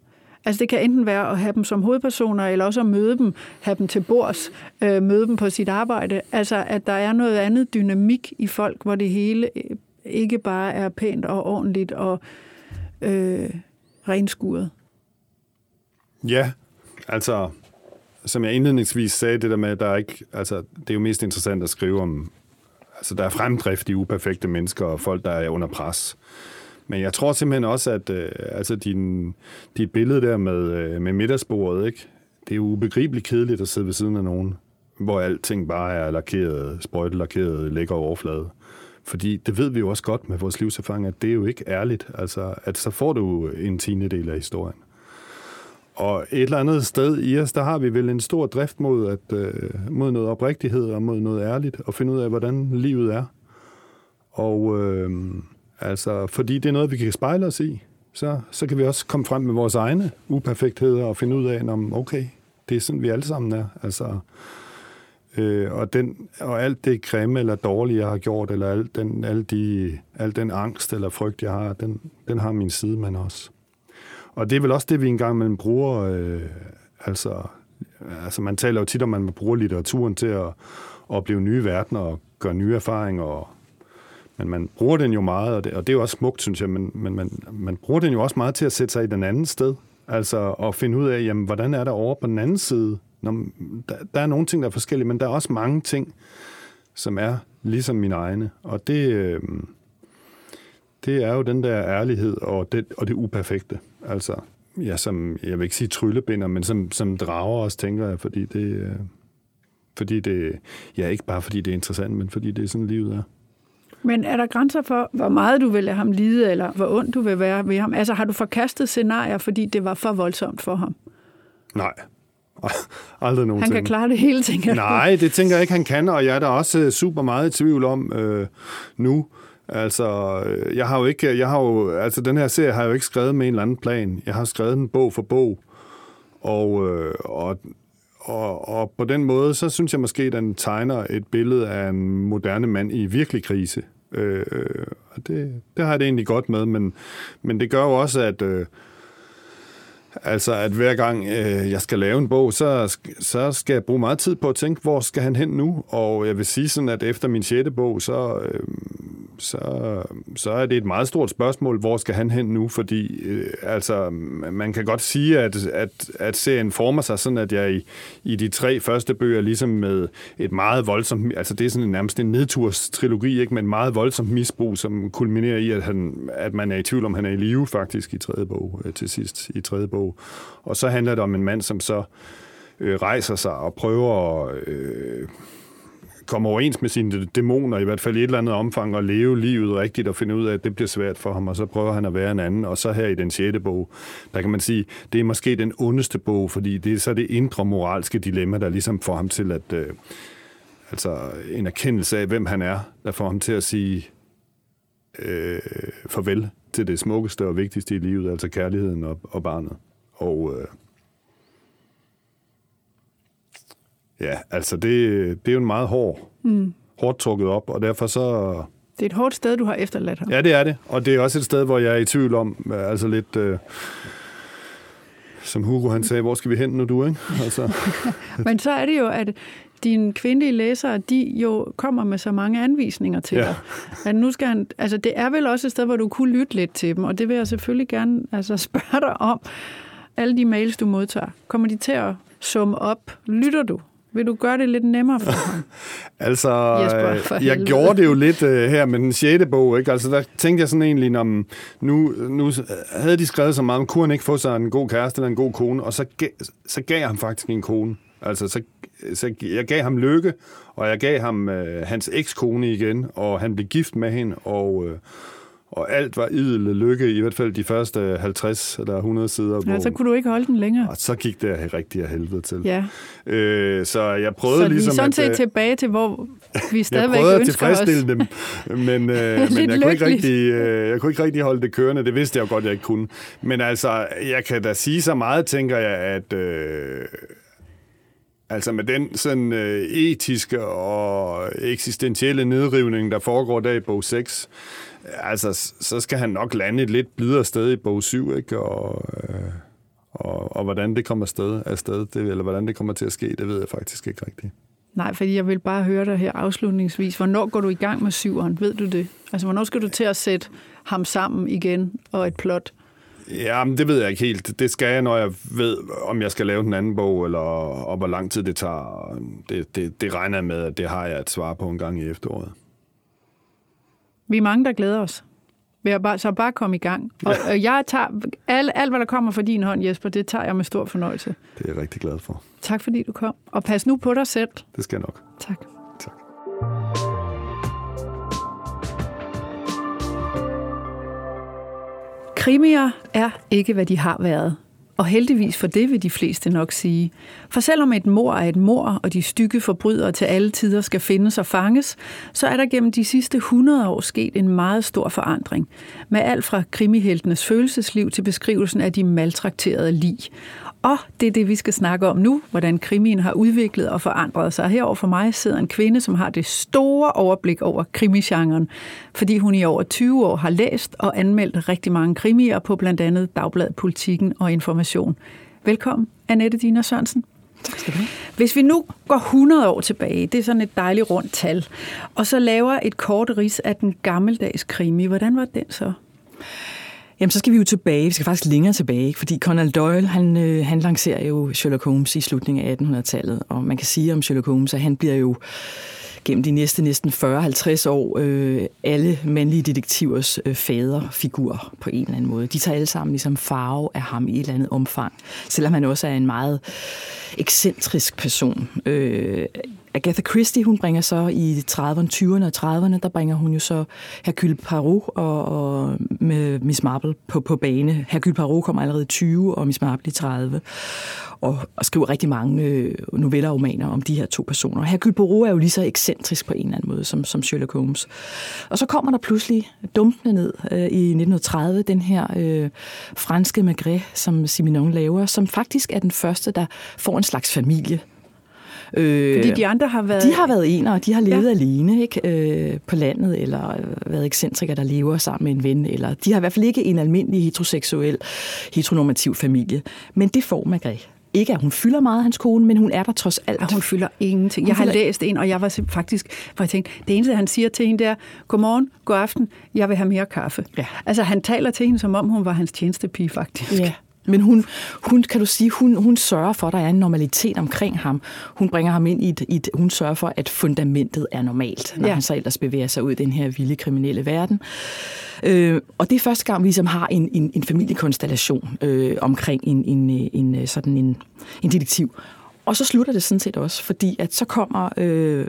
Altså det kan enten være at have dem som hovedpersoner, eller også at møde dem, have dem til bords, øh, møde dem på sit arbejde. Altså at der er noget andet dynamik i folk, hvor det hele øh, ikke bare er pænt og ordentligt og øh, renskuret. Ja, altså som jeg indledningsvis sagde, det der med, at der er ikke, altså, det er jo mest interessant at skrive om, altså der er fremdrift i uperfekte mennesker og folk, der er under pres. Men jeg tror simpelthen også, at øh, altså din, dit billede der med, øh, med middagsbordet, ikke? det er jo ubegribeligt kedeligt at sidde ved siden af nogen, hvor alting bare er lakeret, sprøjtelakeret, lækker overflade. Fordi det ved vi jo også godt med vores livserfaring, at det er jo ikke ærligt. Altså, at så får du en tiende del af historien. Og et eller andet sted i os, der har vi vel en stor drift mod, at, øh, mod noget oprigtighed og mod noget ærligt, og finde ud af, hvordan livet er. Og øh, altså, fordi det er noget, vi kan spejle os i, så, så kan vi også komme frem med vores egne uperfektheder og finde ud af, om okay, det er sådan, vi alle sammen er. Altså, øh, og, den, og alt det grimme eller dårlige, jeg har gjort, eller al den, al, de, al den angst eller frygt, jeg har, den, den har min sidemand også. Og det er vel også det, vi engang mellem bruger, øh, altså, altså man taler jo tit om, at man bruger litteraturen til at opleve nye verdener og gøre nye erfaringer, og, men man bruger den jo meget, og det, og det er jo også smukt, synes jeg, men, men man, man bruger den jo også meget til at sætte sig i den anden sted, altså at finde ud af, jamen, hvordan er der over på den anden side? Når, der, der er nogle ting, der er forskellige, men der er også mange ting, som er ligesom mine egne, og det... Øh, det er jo den der ærlighed og det, og det uperfekte. Altså, ja, som, jeg vil ikke sige tryllebinder, men som, som drager os, tænker jeg, fordi det, øh, fordi det, ja, ikke bare fordi det er interessant, men fordi det er sådan, livet er. Men er der grænser for, hvor meget du vil lade ham lide, eller hvor ondt du vil være ved ham? Altså, har du forkastet scenarier, fordi det var for voldsomt for ham? Nej, Aldrig nogensinde. Han kan klare det hele, tænker jeg. Nej, det tænker jeg ikke, han kan, og jeg er da også øh, super meget i tvivl om øh, nu, Altså, øh, jeg har jo ikke, jeg har jo, altså den her serie har jeg jo ikke skrevet med en eller anden plan. Jeg har skrevet den bog for bog. Og, øh, og, og, og på den måde, så synes jeg måske, at den tegner et billede af en moderne mand i virkelig krise. Øh, øh, og det, det har jeg det egentlig godt med, men, men det gør jo også, at... Øh, Altså, at hver gang øh, jeg skal lave en bog, så, så skal jeg bruge meget tid på at tænke, hvor skal han hen nu? Og jeg vil sige sådan, at efter min sjette bog, så, øh, så, så er det et meget stort spørgsmål, hvor skal han hen nu? Fordi øh, altså, man kan godt sige, at, at, at serien former sig sådan, at jeg i, i de tre første bøger, ligesom med et meget voldsomt, altså det er sådan nærmest en nedturstrilogi, ikke? men meget voldsomt misbrug, som kulminerer i, at, han, at man er i tvivl om, han er i live faktisk i tredje bog, øh, til sidst i tredje bog. Og så handler det om en mand, som så øh, rejser sig og prøver at... Øh, komme overens med sine dæmoner, i hvert fald i et eller andet omfang, og leve livet rigtigt og finde ud af, at det bliver svært for ham, og så prøver han at være en anden. Og så her i den sjette bog, der kan man sige, det er måske den ondeste bog, fordi det er så det indre moralske dilemma, der ligesom får ham til at... Øh, altså en erkendelse af, hvem han er, der får ham til at sige øh, farvel til det smukkeste og vigtigste i livet, altså kærligheden og, og barnet. Og øh, ja, altså det, det er jo en meget hård, mm. hårdt trukket op, og derfor så... Det er et hårdt sted, du har efterladt ham. Ja, det er det, og det er også et sted, hvor jeg er i tvivl om, altså lidt... Øh, som Hugo han sagde, hvor skal vi hen nu, du, ikke? Altså. Men så er det jo, at dine kvindelige læsere, de jo kommer med så mange anvisninger til ja. dig. At nu skal han, altså det er vel også et sted, hvor du kunne lytte lidt til dem, og det vil jeg selvfølgelig gerne altså, spørge dig om. Alle de mails, du modtager, kommer de til at summe op? Lytter du? Vil du gøre det lidt nemmere for ham? altså, Jesper, jeg helvede. gjorde det jo lidt uh, her med den sjette bog, ikke? Altså, der tænkte jeg sådan egentlig, om nu, nu havde de skrevet så meget, om kunne han ikke få sig en god kæreste eller en god kone, og så, så gav jeg ham faktisk en kone. Altså, så, så jeg gav ham lykke, og jeg gav ham øh, hans ekskone igen, og han blev gift med hende, og, øh, og alt var idel lykke, i hvert fald de første 50 eller 100 sider. Ja, så kunne du ikke holde den længere. Og så gik det rigtig af helvede til. Ja. Øh, så jeg prøvede så ligesom... Så sådan set at, tilbage til, hvor vi stadigvæk ønsker os. Jeg prøvede at tilfredsstille dem, men, øh, men jeg, kunne ikke rigtig, øh, jeg kunne ikke rigtig holde det kørende. Det vidste jeg jo godt, jeg ikke kunne. Men altså, jeg kan da sige så meget, tænker jeg, at... Øh, Altså med den sådan øh, etiske og eksistentielle nedrivning, der foregår der i bog 6, altså så skal han nok lande et lidt blidere sted i bog 7, ikke? Og, øh, og, og hvordan det kommer afsted, afsted det, eller hvordan det kommer til at ske, det ved jeg faktisk ikke rigtigt. Nej, fordi jeg vil bare høre dig her afslutningsvis. Hvornår går du i gang med syveren? Ved du det? Altså, hvornår skal du til at sætte ham sammen igen og et plot? Ja, men det ved jeg ikke helt. Det skal jeg, når jeg ved, om jeg skal lave den anden bog, eller og hvor lang tid det tager. Det, det, det regner jeg med, at det har jeg et svar på en gang i efteråret. Vi er mange, der glæder os. Bare, så bare komme i gang. Og, og jeg tager alt, alt, hvad der kommer fra din hånd, Jesper, det tager jeg med stor fornøjelse. Det er jeg rigtig glad for. Tak fordi du kom. Og pas nu på dig selv. Det skal jeg nok. Tak. Tak. Krimier er ikke, hvad de har været. Og heldigvis for det vil de fleste nok sige. For selvom et mor er et mor, og de stykke forbrydere til alle tider skal findes og fanges, så er der gennem de sidste 100 år sket en meget stor forandring. Med alt fra krimiheltenes følelsesliv til beskrivelsen af de maltrakterede lig. Og det er det, vi skal snakke om nu, hvordan krimien har udviklet og forandret sig. Herover for mig sidder en kvinde, som har det store overblik over krimigenren, fordi hun i over 20 år har læst og anmeldt rigtig mange krimier på blandt andet Dagbladet Politikken og Information. Velkommen, Annette Dina Sørensen. Tak skal du have. Hvis vi nu går 100 år tilbage, det er sådan et dejligt rundt tal, og så laver et kort ris af den gammeldags krimi, hvordan var den så? Jamen, så skal vi jo tilbage. Vi skal faktisk længere tilbage, fordi Conan Doyle, han, øh, han lancerer jo Sherlock Holmes i slutningen af 1800-tallet, og man kan sige om Sherlock Holmes, at han bliver jo gennem de næste næsten 40-50 år øh, alle mandlige detektivers øh, faderfigurer på en eller anden måde. De tager alle sammen ligesom farve af ham i et eller andet omfang, selvom han også er en meget ekscentrisk person. Øh, Agatha Christie, hun bringer så i 30'erne, 20'erne og 30'erne, der bringer hun jo så Hercule Poirot og, og med Miss Marple på, på bane. Hercule Poirot kommer allerede i 20, og Miss Marple i 30 og, og skriver rigtig mange øh, noveller og romaner om de her to personer. Hercule Poirot er jo lige så ekscentrisk på en eller anden måde som, som Sherlock Holmes. Og så kommer der pludselig dumpende ned øh, i 1930 den her øh, franske Magret, som Simenon laver, som faktisk er den første, der får en slags familie. Øh, Fordi de andre har været... De har været en, og de har levet ja. alene ikke? Øh, på landet, eller været ekscentrikere, der lever sammen med en ven. Eller, de har i hvert fald ikke en almindelig heteroseksuel, heteronormativ familie. Men det får Maigret. Ikke at hun fylder meget, hans kone, men hun er der trods alt. Ja, hun fylder ingenting. Hun jeg har fylder... læst en, og jeg var faktisk, for jeg tænkte, det eneste, han siger til hende, der, godmorgen, god aften, jeg vil have mere kaffe. Ja. Altså, han taler til hende, som om hun var hans tjenestepige, faktisk. Ja. Men hun, hun, kan du sige, hun, hun sørger for, at der er en normalitet omkring ham. Hun bringer ham ind i et, i et hun sørger for, at fundamentet er normalt, når ja. han så ellers bevæger sig ud i den her vilde kriminelle verden. Øh, og det er første gang, vi ligesom har en, en, en familiekonstellation øh, omkring en, en, en, sådan en, en detektiv og så slutter det sådan set også, fordi at så kommer øh,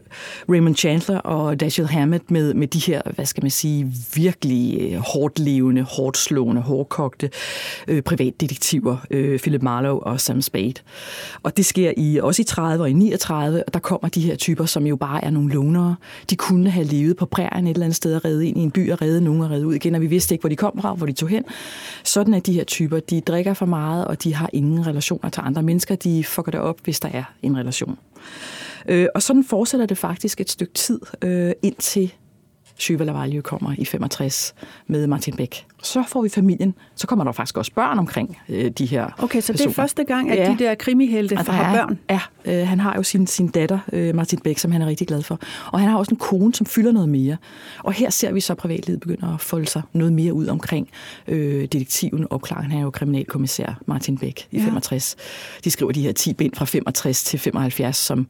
Raymond Chandler og Dashiell Hammett med, med de her, hvad skal man sige, virkelig øh, hårdt levende, hårdt slående, hårdkogte øh, privatdetektiver, øh, Philip Marlowe og Sam Spade. Og det sker i, også i 30 og i 39, og der kommer de her typer, som jo bare er nogle lonere. De kunne have levet på prærien et eller andet sted og reddet ind i en by og reddet nogen og reddet ud igen, og vi vidste ikke, hvor de kom fra, hvor de tog hen. Sådan er de her typer. De drikker for meget, og de har ingen relationer til andre mennesker. De fucker det op, hvis der er en relation. Øh, og sådan fortsætter det faktisk et stykke tid, øh, indtil Syva Lavalje kommer i 65 med Martin Beck. Så får vi familien. Så kommer der faktisk også børn omkring øh, de her Okay, så personer. det er første gang, at ja. de der krimihelte der har børn. Ja, øh, han har jo sin, sin datter, øh, Martin Beck, som han er rigtig glad for. Og han har også en kone, som fylder noget mere. Og her ser vi så, at privatlivet begynder at folde sig noget mere ud omkring øh, detektiven opklaringen. Han er jo kriminalkommissær Martin Beck i ja. 65. De skriver de her 10 bind fra 65 til 75, som,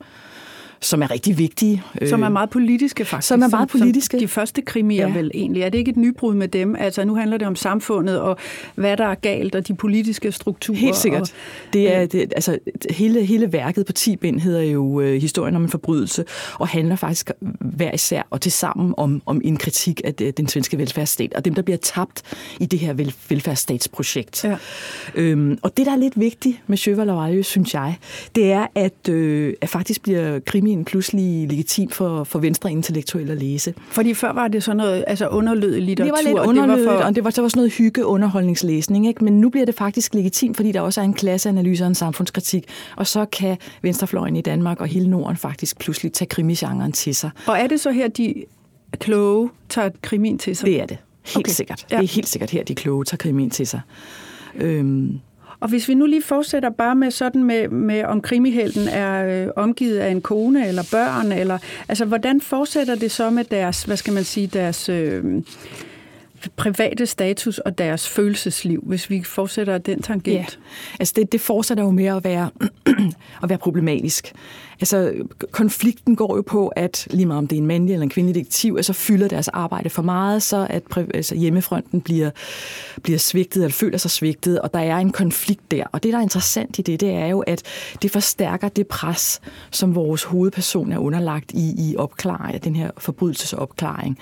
som er rigtig vigtige. Som er Øh, meget politiske, faktisk. Som er meget politiske. Som de første krimier Ja. vel egentlig. Er det ikke et nybrud med dem? Altså, nu handler det om samfundet, og hvad der er galt, og de politiske strukturer. Helt sikkert. Og, Det er, det, altså, hele, hele værket på 10 bind hedder jo øh, Historien om en forbrydelse, og handler faktisk hver især og til sammen om, om en kritik af det, den svenske velfærdsstat, og dem, der bliver tabt i det her vel, velfærdsstatsprojekt. Ja. Øhm, og det, der er lidt vigtigt med Sjøvald og synes jeg, det er, at, øh, at faktisk bliver krimien pludselig legitim for, for venstre intellektuelle at læse. fordi før var det sådan noget altså underlødig litteratur. Det var lidt og underlødigt, det var for, og det var, så var sådan noget hygge underholdningslæsning, ikke? men nu bliver det faktisk legitimt, fordi der også er en klasseanalyse og en samfundskritik, og så kan venstrefløjen i Danmark og hele Norden faktisk pludselig tage krimigenren til sig. Og er det så her, de kloge tager krimien til sig? Det er det. Helt Okay. sikkert. Ja. Det er helt sikkert her, de kloge tager krimien til sig. Øhm, og hvis vi nu lige fortsætter bare med sådan med, med om krimihelten er øh, omgivet af en kone eller børn, eller altså hvordan fortsætter det så med deres, hvad skal man sige, deres øh, private status og deres følelsesliv, hvis vi fortsætter den tangent? Ja, altså det, det fortsætter jo med at være, at være problematisk. Altså konflikten går jo på, at lige meget om det er en mandlig eller en kvindelig detektiv, så fylder deres arbejde for meget, så at altså hjemmefronten bliver, bliver svigtet, eller føler sig svigtet, og der er en konflikt der. Og det, der er interessant i det, det er jo, at det forstærker det pres, som vores hovedperson er underlagt i, i opklaring, den her forbrydelsesopklaring.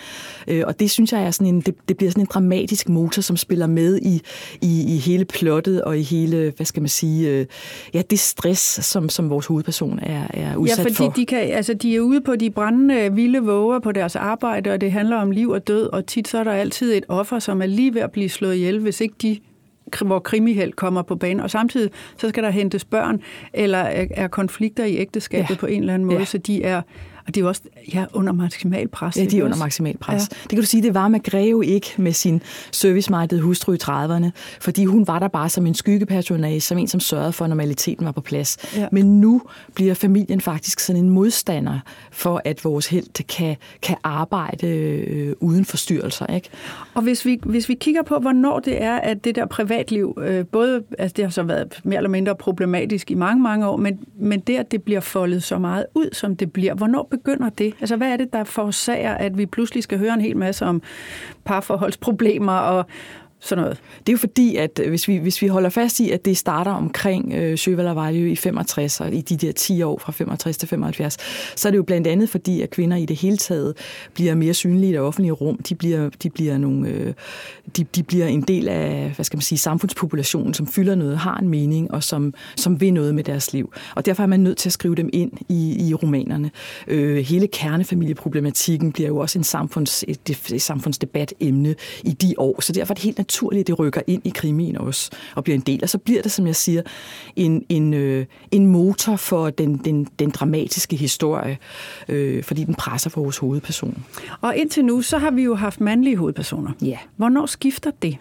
Øh, og det synes jeg er sådan en, det, det bliver sådan en dramatisk motor, som spiller med i, i, i hele plottet og i hele, hvad skal man sige, øh, ja, det stress, som, som vores hovedperson er, er udsat Ja, fordi for. de, kan, altså, de er ude på de brændende vilde våger på deres arbejde, og det handler om liv og død, og tit så er der altid et offer, som er lige ved at blive slået ihjel, hvis ikke de hvor krimiheld kommer på banen, og samtidig så skal der hentes børn, eller er, er konflikter i ægteskabet ja. På en eller anden måde. Ja. så de er, og det er jo også ja, under maksimal pres. Ja, de er under maksimal pres. Ja. Det kan du sige, det var Magreve ikke med sin service-minded hustru i 30'erne, fordi hun var der bare som en skyggepersonage, som en, som sørgede for, at normaliteten var på plads. Ja. Men nu bliver familien faktisk sådan en modstander for, at vores held kan, kan arbejde øh, uden forstyrrelser. Ikke? Og hvis vi, hvis vi kigger på, hvornår det er, at det der privatliv, øh, både, altså det har så været mere eller mindre problematisk i mange, mange år, men, men det, at det bliver foldet så meget ud, som det bliver, hvornår begynder det? Altså hvad er det, der forårsager, at vi pludselig skal høre en hel masse om parforholdsproblemer og sådan noget? Det er jo fordi, at øh, hvis vi, hvis vi holder fast i, at det starter omkring øh, Sjøval i 65, og i de der 10 år fra 65 til 75, så er det jo blandt andet fordi, at kvinder i det hele taget bliver mere synlige i det offentlige rum. De bliver, de bliver, nogle, øh, de, de bliver en del af hvad skal man sige, samfundspopulationen, som fylder noget, har en mening, og som, som vil noget med deres liv. Og derfor er man nødt til at skrive dem ind i, i romanerne. Øh, hele kernefamilieproblematikken bliver jo også en samfunds, et, et samfundsdebatemne i de år, så derfor er det helt naturligt, at det rykker ind i krimien også, og bliver en del. Og så bliver det, som jeg siger, en, en, øh, en motor for den, den, den dramatiske historie, øh, fordi den presser for vores hovedperson. Og indtil nu, så har vi jo haft mandlige hovedpersoner. Ja. Hvornår skifter det?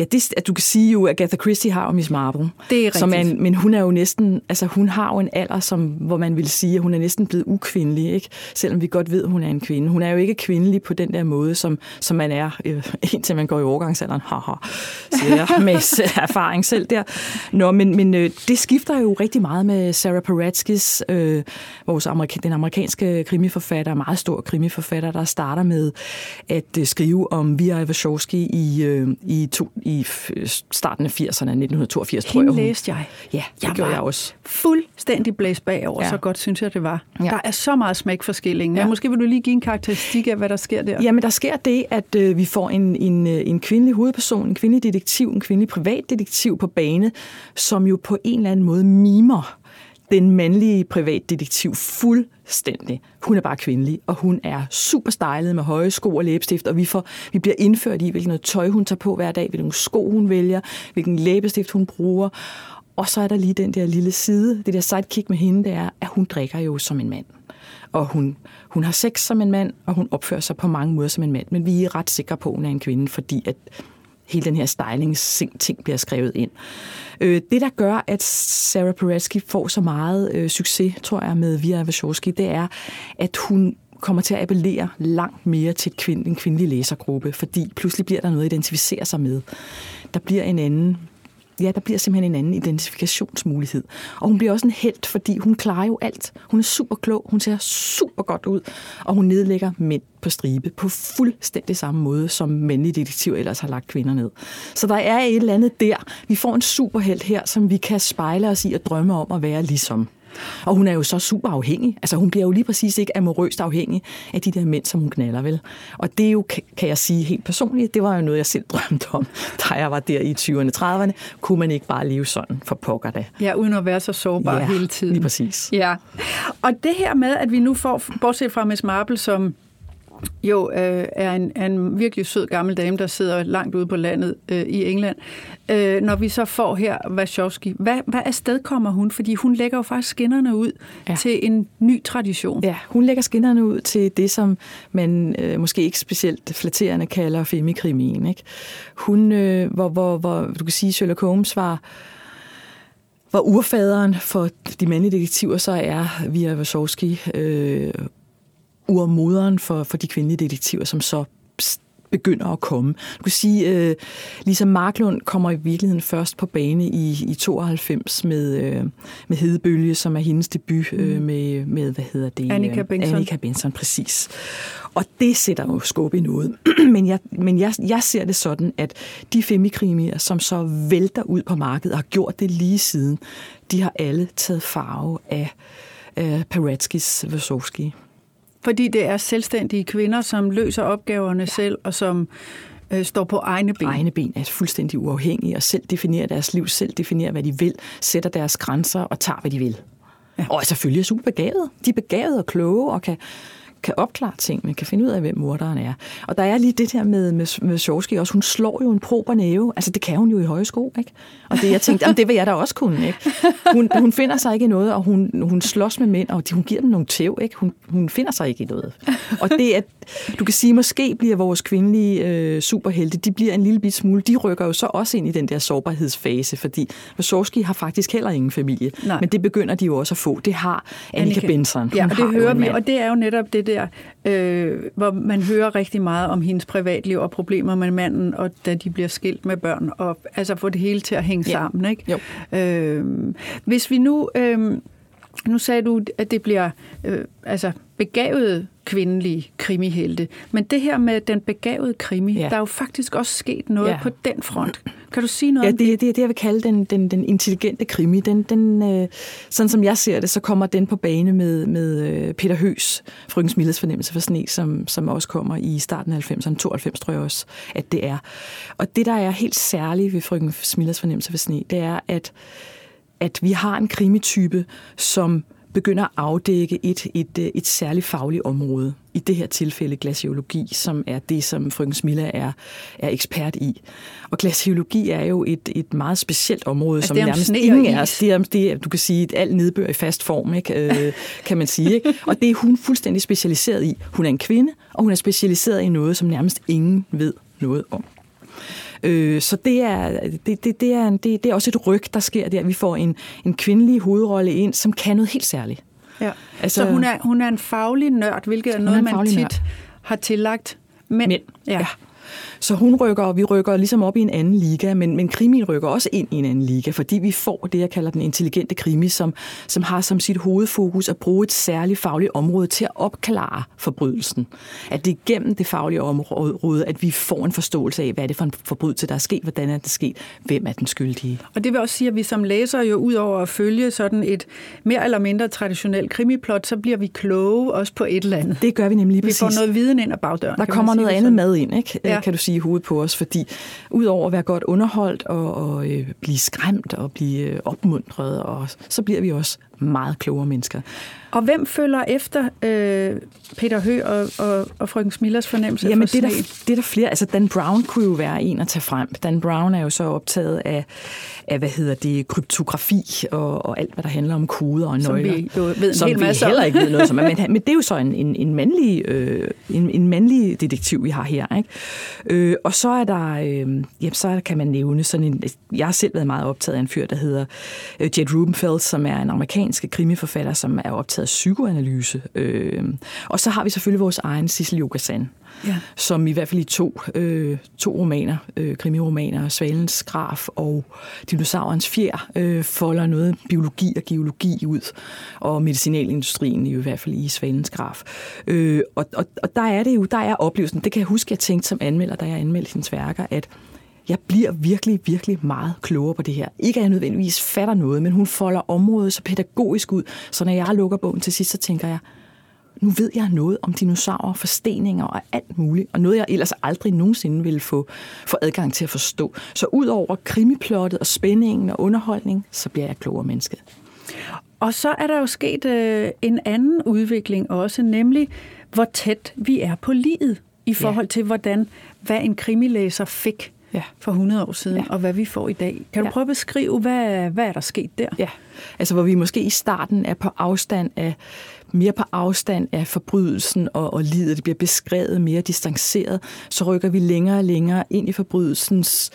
Ja, det, at du kan sige jo, at Agatha Christie har jo Miss Marple. Det er som rigtigt. en, men hun er jo næsten, altså hun har jo en alder, som, hvor man vil sige, at hun er næsten blevet ukvindelig, ikke? selvom vi godt ved, at hun er en kvinde. Hun er jo ikke kvindelig på den der måde, som, som man er, øh, indtil man går i overgangsalderen. Haha, siger jeg med erfaring selv der. Nå, men, men øh, det skifter jo rigtig meget med Sarah Paratskis, øh, vores amerika- den amerikanske krimiforfatter, meget stor krimiforfatter, der starter med at øh, skrive om V.I. Wachowski i, øh, i, to, i i starten af 80'erne, 1982, Hende tror jeg. Hun. læste jeg. Ja, det Jeg gjorde var jeg også. Fuldstændig blæst bagover, ja. Så godt synes jeg, det var. Ja. Der er så meget smæk for skillingen. Ja. Ja. Måske vil du lige give en karakteristik af, hvad der sker der. Jamen, der sker det, at øh, vi får en, en, øh, en kvindelig hovedperson, en kvindelig detektiv, en kvindelig privatdetektiv på bane, som jo på en eller anden måde mimer den mandlige privatdetektiv fuldstændig. Hun er bare kvindelig, og hun er super stylet med høje sko og læbestift, og vi, får, vi bliver indført i, hvilken noget tøj hun tager på hver dag, hvilken sko hun vælger, hvilken læbestift hun bruger. Og så er der lige den der lille side, det der sidekick med hende, det er, at hun drikker jo som en mand. Og hun, hun har sex som en mand, og hun opfører sig på mange måder som en mand. Men vi er ret sikre på, at hun er en kvinde, fordi at hele den her styling-ting bliver skrevet ind. Øh, det, der gør, at Sarah Paretsky får så meget øh, succes, tror jeg, med Via Wachowski, det er, at hun kommer til at appellere langt mere til et en kvindelig læsergruppe, fordi pludselig bliver der noget at identificere sig med. Der bliver en anden ja, der bliver simpelthen en anden identifikationsmulighed. Og hun bliver også en held, fordi hun klarer jo alt. Hun er super klog, hun ser super godt ud, og hun nedlægger mænd på stribe på fuldstændig samme måde, som mandlige detektiver ellers har lagt kvinder ned. Så der er et eller andet der. Vi får en superhelt her, som vi kan spejle os i og drømme om at være ligesom. Og hun er jo så super afhængig. Altså hun bliver jo lige præcis ikke amorøst afhængig af de der mænd, som hun knaller vel. Og det er jo, kan jeg sige helt personligt, det var jo noget, jeg selv drømte om, da jeg var der i 20'erne, 30'erne. Kunne man ikke bare leve sådan for pokker da? Ja, uden at være så sårbar Ja, hele tiden. lige præcis. Ja. Og det her med, at vi nu får, bortset fra Miss Marple, som jo øh, er en, er en virkelig sød gammel dame, der sidder langt ude på landet øh, i England. Øh, når vi så får her Wachowski, hvad, hvad afsted kommer hun? Fordi hun lægger jo faktisk skinnerne ud ja. Til en ny tradition. Ja, hun lægger skinnerne ud til det, som man øh, måske ikke specielt flatterende kalder femikrimien. Ikke? Hun, øh, hvor, hvor, hvor du kan sige, Sherlock Holmes var var urfaderen for de mandlige detektiver, så er Via Wachowski øh, urmoderen for, for de kvindelige detektiver, som så begynder at komme. Du kan sige, øh, Lisa Marklund kommer i virkeligheden først på bane i, i 92 med, øh, med Hedebølge, som er hendes debut øh, med, med, hvad hedder det? Annika Bengtsson. Annika Benson, præcis. Og det sætter jo skub i noget. men jeg, men jeg, jeg ser det sådan, at de femikrimier, som så vælter ud på markedet og har gjort det lige siden, de har alle taget farve af øh, Paretskis Wachowski. Fordi det er selvstændige kvinder, som løser opgaverne ja. selv, og som øh, står på egne ben. egne ben er fuldstændig uafhængige og selv definerer deres liv, selv definerer, hvad de vil, sætter deres grænser og tager, hvad de vil. Ja. Og er selvfølgelig super begavet. De er begavet og kloge og kan, kan opklare tingene, kan finde ud af, hvem morderen er. Og der er lige det der med, med, med Sjovski også. Hun slår jo en prober næve. Altså, det kan hun jo i høje sko, ikke? Og det, jeg tænkte, jamen, det vil jeg da også kunne, ikke? Hun, hun finder sig ikke i noget, og hun, hun slås med mænd, og hun giver dem nogle tæv, ikke? Hun, hun finder sig ikke i noget. Og det er, du kan sige, måske bliver vores kvindelige øh, superhelte, de bliver en lille bit smule, de rykker jo så også ind i den der sårbarhedsfase, fordi Wachowski har faktisk heller ingen familie. Nej. Men det begynder de jo også at få. Det har Annika, Annika. Benson. Hun Ja, og det hører vi, og det er jo netop det der, øh, hvor man hører rigtig meget om hendes privatliv og problemer med manden, og da de bliver skilt med børn, og altså få det hele til at hænge Ja. sammen. Ikke? Jo. Øh, hvis vi nu, øh, nu sagde du, at det bliver øh, altså begavede kvindelige krimihelte, men det her med den begavede krimi, ja. Ja. der er jo faktisk også sket noget ja. Ja. på den front. Kan du sige noget Ja, om det, det er det, jeg vil kalde den, den, den intelligente krimi. Den, den, øh, sådan som jeg ser det, så kommer den på bane med, med øh, Peter Høs, Frøken Smilles fornemmelse for sne, som, som også kommer i starten af 90'erne, 92 tror jeg også, at det er. Og det, der er helt særligt ved Frøken Smilles fornemmelse for sne, det er, at, at vi har en krimitype, som begynder at afdække et, et, øh, et særligt fagligt område. I det her tilfælde glaciologi, som er det, som frøken Smilla er, er ekspert i. Og glaciologi er jo et, et meget specielt område, Altså, som det er nærmest ingen os, det er, det er, du kan sige, et alt nedbør i fast form, ikke? Øh, kan man sige. Ikke? Og det er hun fuldstændig specialiseret i. Hun er en kvinde, og hun er specialiseret i noget, som nærmest ingen ved noget om. Øh, så det er, det, det, det, er en, det, det er også et ryg, der sker der. Vi får en, en kvindelig hovedrolle ind, som kan noget helt særligt. Ja. Altså, så hun er, hun er en faglig nørd, hvilket er noget, er man tit nørd. har tillagt mænd. Mænd, Ja. ja. Så hun rykker, og vi rykker ligesom op i en anden liga, men, men krimi rykker også ind i en anden liga, fordi vi får det, jeg kalder den intelligente krimi, som, som har som sit hovedfokus at bruge et særligt fagligt område til at opklare forbrydelsen. At det er gennem det faglige område, at vi får en forståelse af, hvad er det for en forbrydelse, der er sket, hvordan er det sket, hvem er den skyldige. Og det vil også sige, at vi som læser jo ud over at følge sådan et mere eller mindre traditionelt krimiplot, så bliver vi kloge også på et eller andet. Det gør vi nemlig lige præcis. Vi får noget viden ind ad bagdøren. Der kommer noget andet mad ind, ikke? Ja kan du sige, i hovedet på os, fordi udover at være godt underholdt og, og øh, blive skræmt og blive øh, opmuntret, og så bliver vi også meget klogere mennesker. Og hvem følger efter øh, Peter Hø og, og, og frøken Smillers fornemmelse Jamen, for det er, der, det er der flere. Altså, Dan Brown kunne jo være en at tage frem. Dan Brown er jo så optaget af, af hvad hedder det, kryptografi og, og alt, hvad der handler om koder og nøgler. Som vi jo ved en som hel masse heller ikke ved noget om. Men, men det er jo så en, en, en, mandlig, øh, en, en mandlig detektiv, vi har her. Ikke? Øh, og så er der, øh, jamen, så kan man nævne sådan en, jeg har selv været meget optaget af en fyr, der hedder øh, Jed Rubenfeld, som er en amerikansk krimiforfatter, som er optaget af psykoanalyse. Øh, og så har vi selvfølgelig vores egen Sissel Jogasan, ja. som i hvert fald i to, øh, to romaner, øh, krimiromaner, Svalens Graf og Dinosaurens Fjer, øh, folder noget biologi og geologi ud, og medicinalindustrien i hvert fald i Svalens Graf. Øh, og, og, og der er det jo, der er oplevelsen, det kan jeg huske, jeg tænkte som anmelder, da jeg anmeldte hendes værker, at jeg bliver virkelig, virkelig meget klogere på det her. Ikke at jeg nødvendigvis fatter noget, men hun folder området så pædagogisk ud, så når jeg lukker bogen til sidst, så tænker jeg, nu ved jeg noget om dinosaurer, forsteninger og alt muligt, og noget jeg ellers aldrig nogensinde ville få, få adgang til at forstå. Så ud over krimiplottet og spændingen og underholdning, så bliver jeg klogere menneske. Og så er der jo sket øh, en anden udvikling også, nemlig hvor tæt vi er på livet i forhold ja. til, hvordan hvad en krimilæser fik ja. for 100 år siden, ja. og hvad vi får i dag. Kan du ja. prøve at beskrive, hvad, hvad er der sket der? Ja, altså hvor vi måske i starten er på afstand af mere på afstand af forbrydelsen og, og livet, det bliver beskrevet mere distanceret, så rykker vi længere og længere ind i forbrydelsens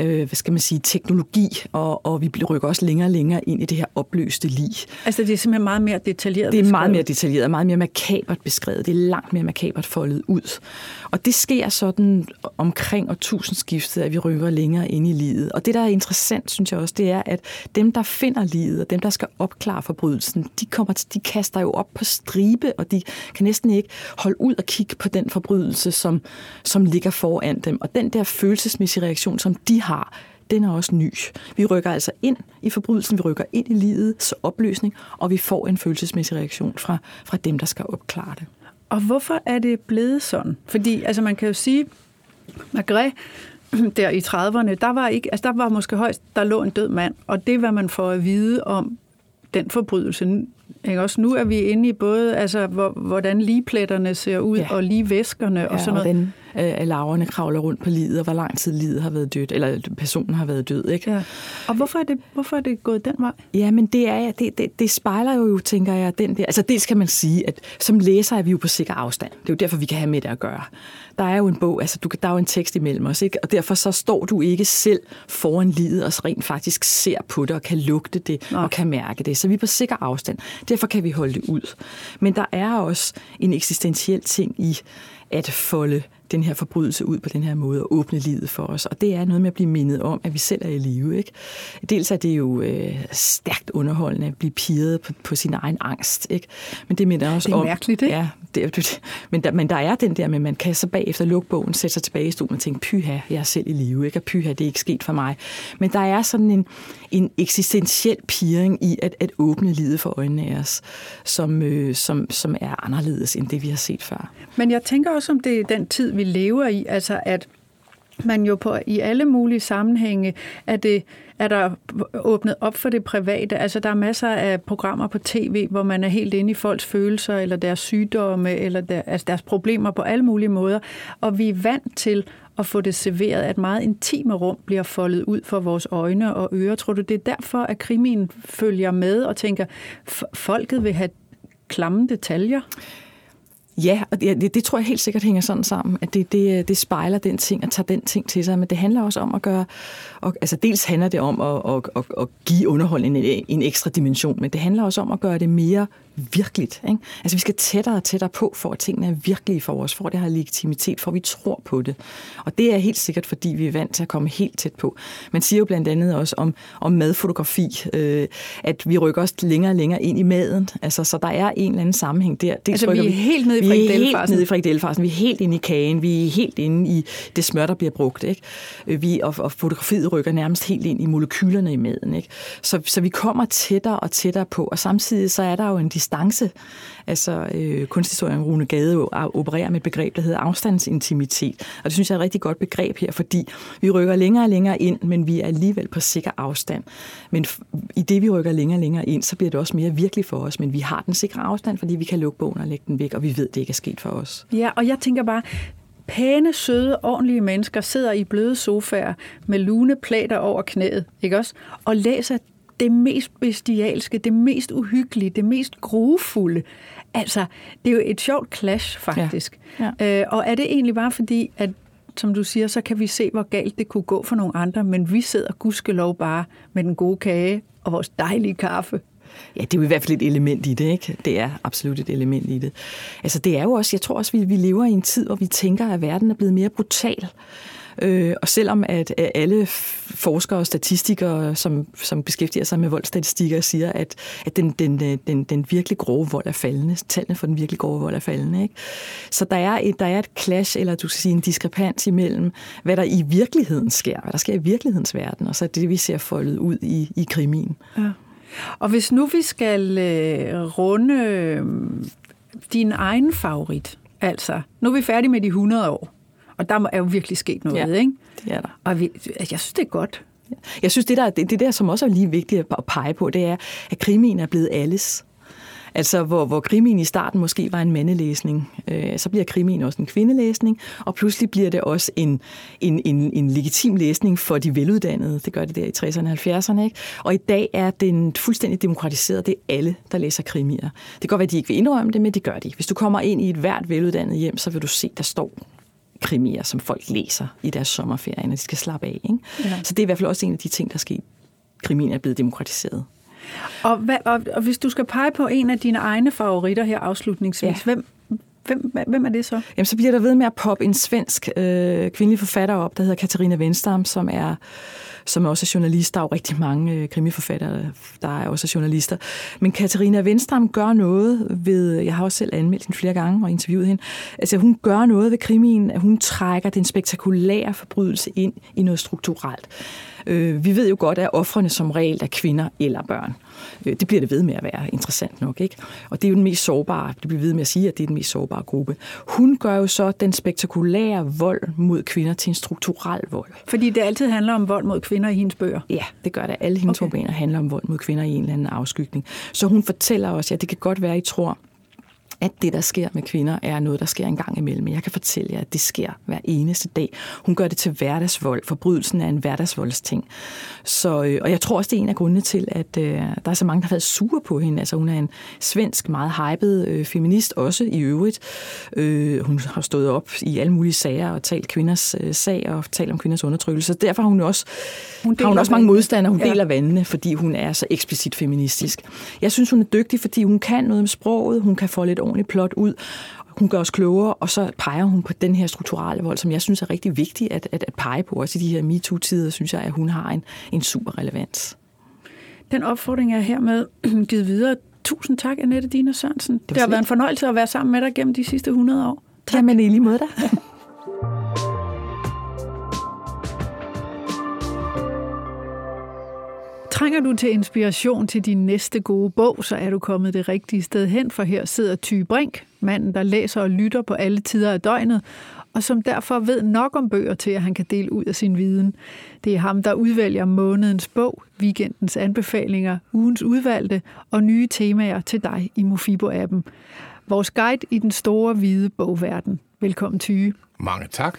øh, hvad skal man sige, teknologi, og, og vi rykker også længere og længere ind i det her opløste lig. Altså det er simpelthen meget mere detaljeret Det er beskrevet. meget mere detaljeret, meget mere makabert beskrevet. Det er langt mere makabert foldet ud. Og det sker sådan omkring årtusindskiftet, at vi rykker længere ind i livet. Og det, der er interessant, synes jeg også, det er, at dem, der finder livet, og dem, der skal opklare forbrydelsen, de, kommer til, de kaster jo op på stribe, og de kan næsten ikke holde ud og kigge på den forbrydelse, som, som ligger foran dem. Og den der følelsesmæssige reaktion, som de har, den er også ny. Vi rykker altså ind i forbrydelsen, vi rykker ind i livets opløsning, og vi får en følelsesmæssig reaktion fra, fra dem, der skal opklare det. Og hvorfor er det blevet sådan? Fordi altså man kan jo sige, Magret, der i 30'erne, der var, ikke, altså der var måske højst, der lå en død mand, og det var man får at vide om den forbrydelse. Ikke? Også nu er vi inde i både, altså, hvordan ligepletterne ser ud, ja. og lige væskerne og ja, sådan noget. Og den, øh, laverne kravler rundt på livet, og hvor lang tid livet har været dødt, eller personen har været død. Ikke? Ja. Og hvorfor er, det, hvorfor er det gået den vej? Ja, men det, er, det, det, det spejler jo, tænker jeg, den der. Altså dels kan man sige, at som læser er vi jo på sikker afstand. Det er jo derfor, vi kan have med det at gøre. Der er jo en bog, altså du, der er jo en tekst imellem os, ikke? og derfor så står du ikke selv foran livet og rent faktisk ser på det og kan lugte det Nå. og kan mærke det. Så vi er på sikker afstand. Derfor kan vi holde det ud. Men der er også en eksistentiel ting i at folde den her forbrydelse ud på den her måde og åbne livet for os. Og det er noget med at blive mindet om, at vi selv er i live. Ikke? Dels er det jo øh, stærkt underholdende at blive piret på, på sin egen angst. Ikke? Men det minder også det er om... mærkeligt, ikke? Ja, det, det, men, der, men der er den der med, at man kan så bagefter lukke bogen, sætte sig tilbage i stolen og tænke, pyha, jeg er selv i live, ikke? og pyha, det er ikke sket for mig. Men der er sådan en, en eksistentiel piring i at, at åbne livet for øjnene af os, som, øh, som, som er anderledes end det, vi har set før. Men jeg tænker også, om det er den tid, vi lever i, altså at man jo på, i alle mulige sammenhænge er, det, er der åbnet op for det private. Altså der er masser af programmer på tv, hvor man er helt inde i folks følelser, eller deres sygdomme, eller der, altså deres problemer på alle mulige måder. Og vi er vant til at få det serveret, at meget intime rum bliver foldet ud for vores øjne og ører. Tror du, det er derfor, at krimien følger med og tænker, folket vil have klamme detaljer? Ja, og det, det tror jeg helt sikkert hænger sådan sammen, at det, det, øh, det spejler den ting og tager den ting til sig, men det handler også om at gøre, og, altså dels handler det om at, at, at, at give underholdningen en, en ekstra dimension, men det handler også om at gøre det mere virkeligt. Ikke? Altså vi skal tættere og tættere på, for at tingene er virkelige for os, for at det har legitimitet, for at vi tror på det. Og det er helt sikkert, fordi vi er vant til at komme helt tæt på. Man siger jo blandt andet også om, om madfotografi, øh, at vi rykker os længere og længere ind i maden. Altså, så der er en eller anden sammenhæng der. Det altså vi er helt nede i frikadellefarsen. Vi er helt nede i. Vi er helt inde i kagen. Vi er helt inde i det smør, der bliver brugt. Ikke? Øh, vi, og, og fotografiet rykker nærmest helt ind i molekylerne i maden. Ikke? Så, så vi kommer tættere og tættere på, og samtidig så er der jo en distance. Altså øh, kunsthistorien Rune Gade opererer med et begreb, der hedder afstandsintimitet. Og det synes jeg er et rigtig godt begreb her, fordi vi rykker længere og længere ind, men vi er alligevel på sikker afstand. Men i det, vi rykker længere og længere ind, så bliver det også mere virkelig for os. Men vi har den sikre afstand, fordi vi kan lukke bogen og lægge den væk, og vi ved, det ikke er sket for os. Ja, og jeg tænker bare, pæne, søde, ordentlige mennesker sidder i bløde sofaer med lune plader over knæet, ikke også? Og læser det mest bestialske, det mest uhyggelige, det mest grufulde. Altså, det er jo et sjovt clash, faktisk. Ja. Ja. Øh, og er det egentlig bare fordi, at som du siger, så kan vi se, hvor galt det kunne gå for nogle andre, men vi sidder gudskelov bare med den gode kage og vores dejlige kaffe. Ja, det er jo i hvert fald et element i det, ikke? Det er absolut et element i det. Altså, det er jo også, jeg tror også, vi, vi lever i en tid, hvor vi tænker, at verden er blevet mere brutal. Øh, og selvom at alle forskere og statistikere, som, som beskæftiger sig med voldstatistikker, siger, at, at den, den, den, den virkelig grove vold er faldende, tallene for den virkelig grove vold er faldende. Ikke? Så der er, et, der er et clash, eller du skal sige en diskrepans imellem, hvad der i virkeligheden sker, hvad der sker i virkelighedens verden, og så det, vi ser foldet ud i, i krimien. Ja. Og hvis nu vi skal øh, runde øh, din egen favorit, altså, nu er vi færdige med de 100 år, og der er jo virkelig sket noget, ja, ikke? det er der. Og vi, altså, jeg synes, det er godt. Jeg synes, det der, det, det der, som også er lige vigtigt at pege på, det er, at krimien er blevet alles. Altså, hvor, hvor krimien i starten måske var en mandelæsning, øh, så bliver krimien også en kvindelæsning, og pludselig bliver det også en, en, en, en legitim læsning for de veluddannede. Det gør det der i 60'erne og 70'erne. Ikke? Og i dag er den fuldstændig demokratiseret. Det er alle, der læser krimier. Det kan godt være, at de ikke vil indrømme det, men det gør de. Hvis du kommer ind i et hvert veluddannet hjem, så vil du se, der står krimier, som folk læser i deres sommerferie, når de skal slappe af. Ikke? Ja. Så det er i hvert fald også en af de ting, der sker. Krimien er blevet demokratiseret. Og, hvad, og, og hvis du skal pege på en af dine egne favoritter her afslutningsvis, ja. hvem, Hvem, hvem er det så? Jamen, så bliver der ved med at poppe en svensk øh, kvindelig forfatter op, der hedder Katarina Venstam, som er som er også er journalist. Der er jo rigtig mange øh, krimiforfattere, der er også journalister. Men Katarina Venstam gør noget ved, jeg har også selv anmeldt hende flere gange og interviewet hende, altså hun gør noget ved krimien, at hun trækker den spektakulære forbrydelse ind i noget strukturelt. Øh, vi ved jo godt, at offrene som regel er kvinder eller børn. Øh, det bliver det ved med at være interessant nok, ikke? Og det er jo den mest sårbare, det bliver ved med at sige, at det er den mest sårbare gruppe. Hun gør jo så den spektakulære vold mod kvinder til en strukturel vold. Fordi det altid handler om vold mod kvinder i hendes bøger? Ja, det gør det. Alle hendes okay. romaner handler om vold mod kvinder i en eller anden afskygning. Så hun fortæller os, ja, det kan godt være, at I tror, at det, der sker med kvinder, er noget, der sker en gang imellem. Jeg kan fortælle jer, at det sker hver eneste dag. Hun gør det til hverdagsvold. Forbrydelsen er en hverdagsvoldsting. Så, øh, og jeg tror også, det er en af grundene til, at øh, der er så mange, der har været sure på hende. Altså, hun er en svensk, meget hyped øh, feminist også i øvrigt. Øh, hun har stået op i alle mulige sager og talt kvinders øh, sag og talt om kvinders undertrykkelse. Derfor har hun også, hun har hun også mange modstandere. Hun ja. deler vandene, fordi hun er så eksplicit feministisk. Jeg synes, hun er dygtig, fordi hun kan noget med sproget. Hun kan få lidt ordentligt plot ud. Hun gør os klogere, og så peger hun på den her strukturelle vold, som jeg synes er rigtig vigtig at, at, at pege på. Også i de her MeToo-tider, synes jeg, at hun har en, en super relevans. Den opfordring er hermed givet videre. Tusind tak, Annette Dina Sørensen. Det, det har været en fornøjelse at være sammen med dig gennem de sidste 100 år. Tak. Jamen, i lige måde da. Trænger du til inspiration til din næste gode bog, så er du kommet det rigtige sted hen, for her sidder Ty Brink, manden, der læser og lytter på alle tider af døgnet, og som derfor ved nok om bøger til, at han kan dele ud af sin viden. Det er ham, der udvælger månedens bog, weekendens anbefalinger, ugens udvalgte og nye temaer til dig i Mofibo-appen. Vores guide i den store, hvide bogverden. Velkommen, Ty. Mange tak.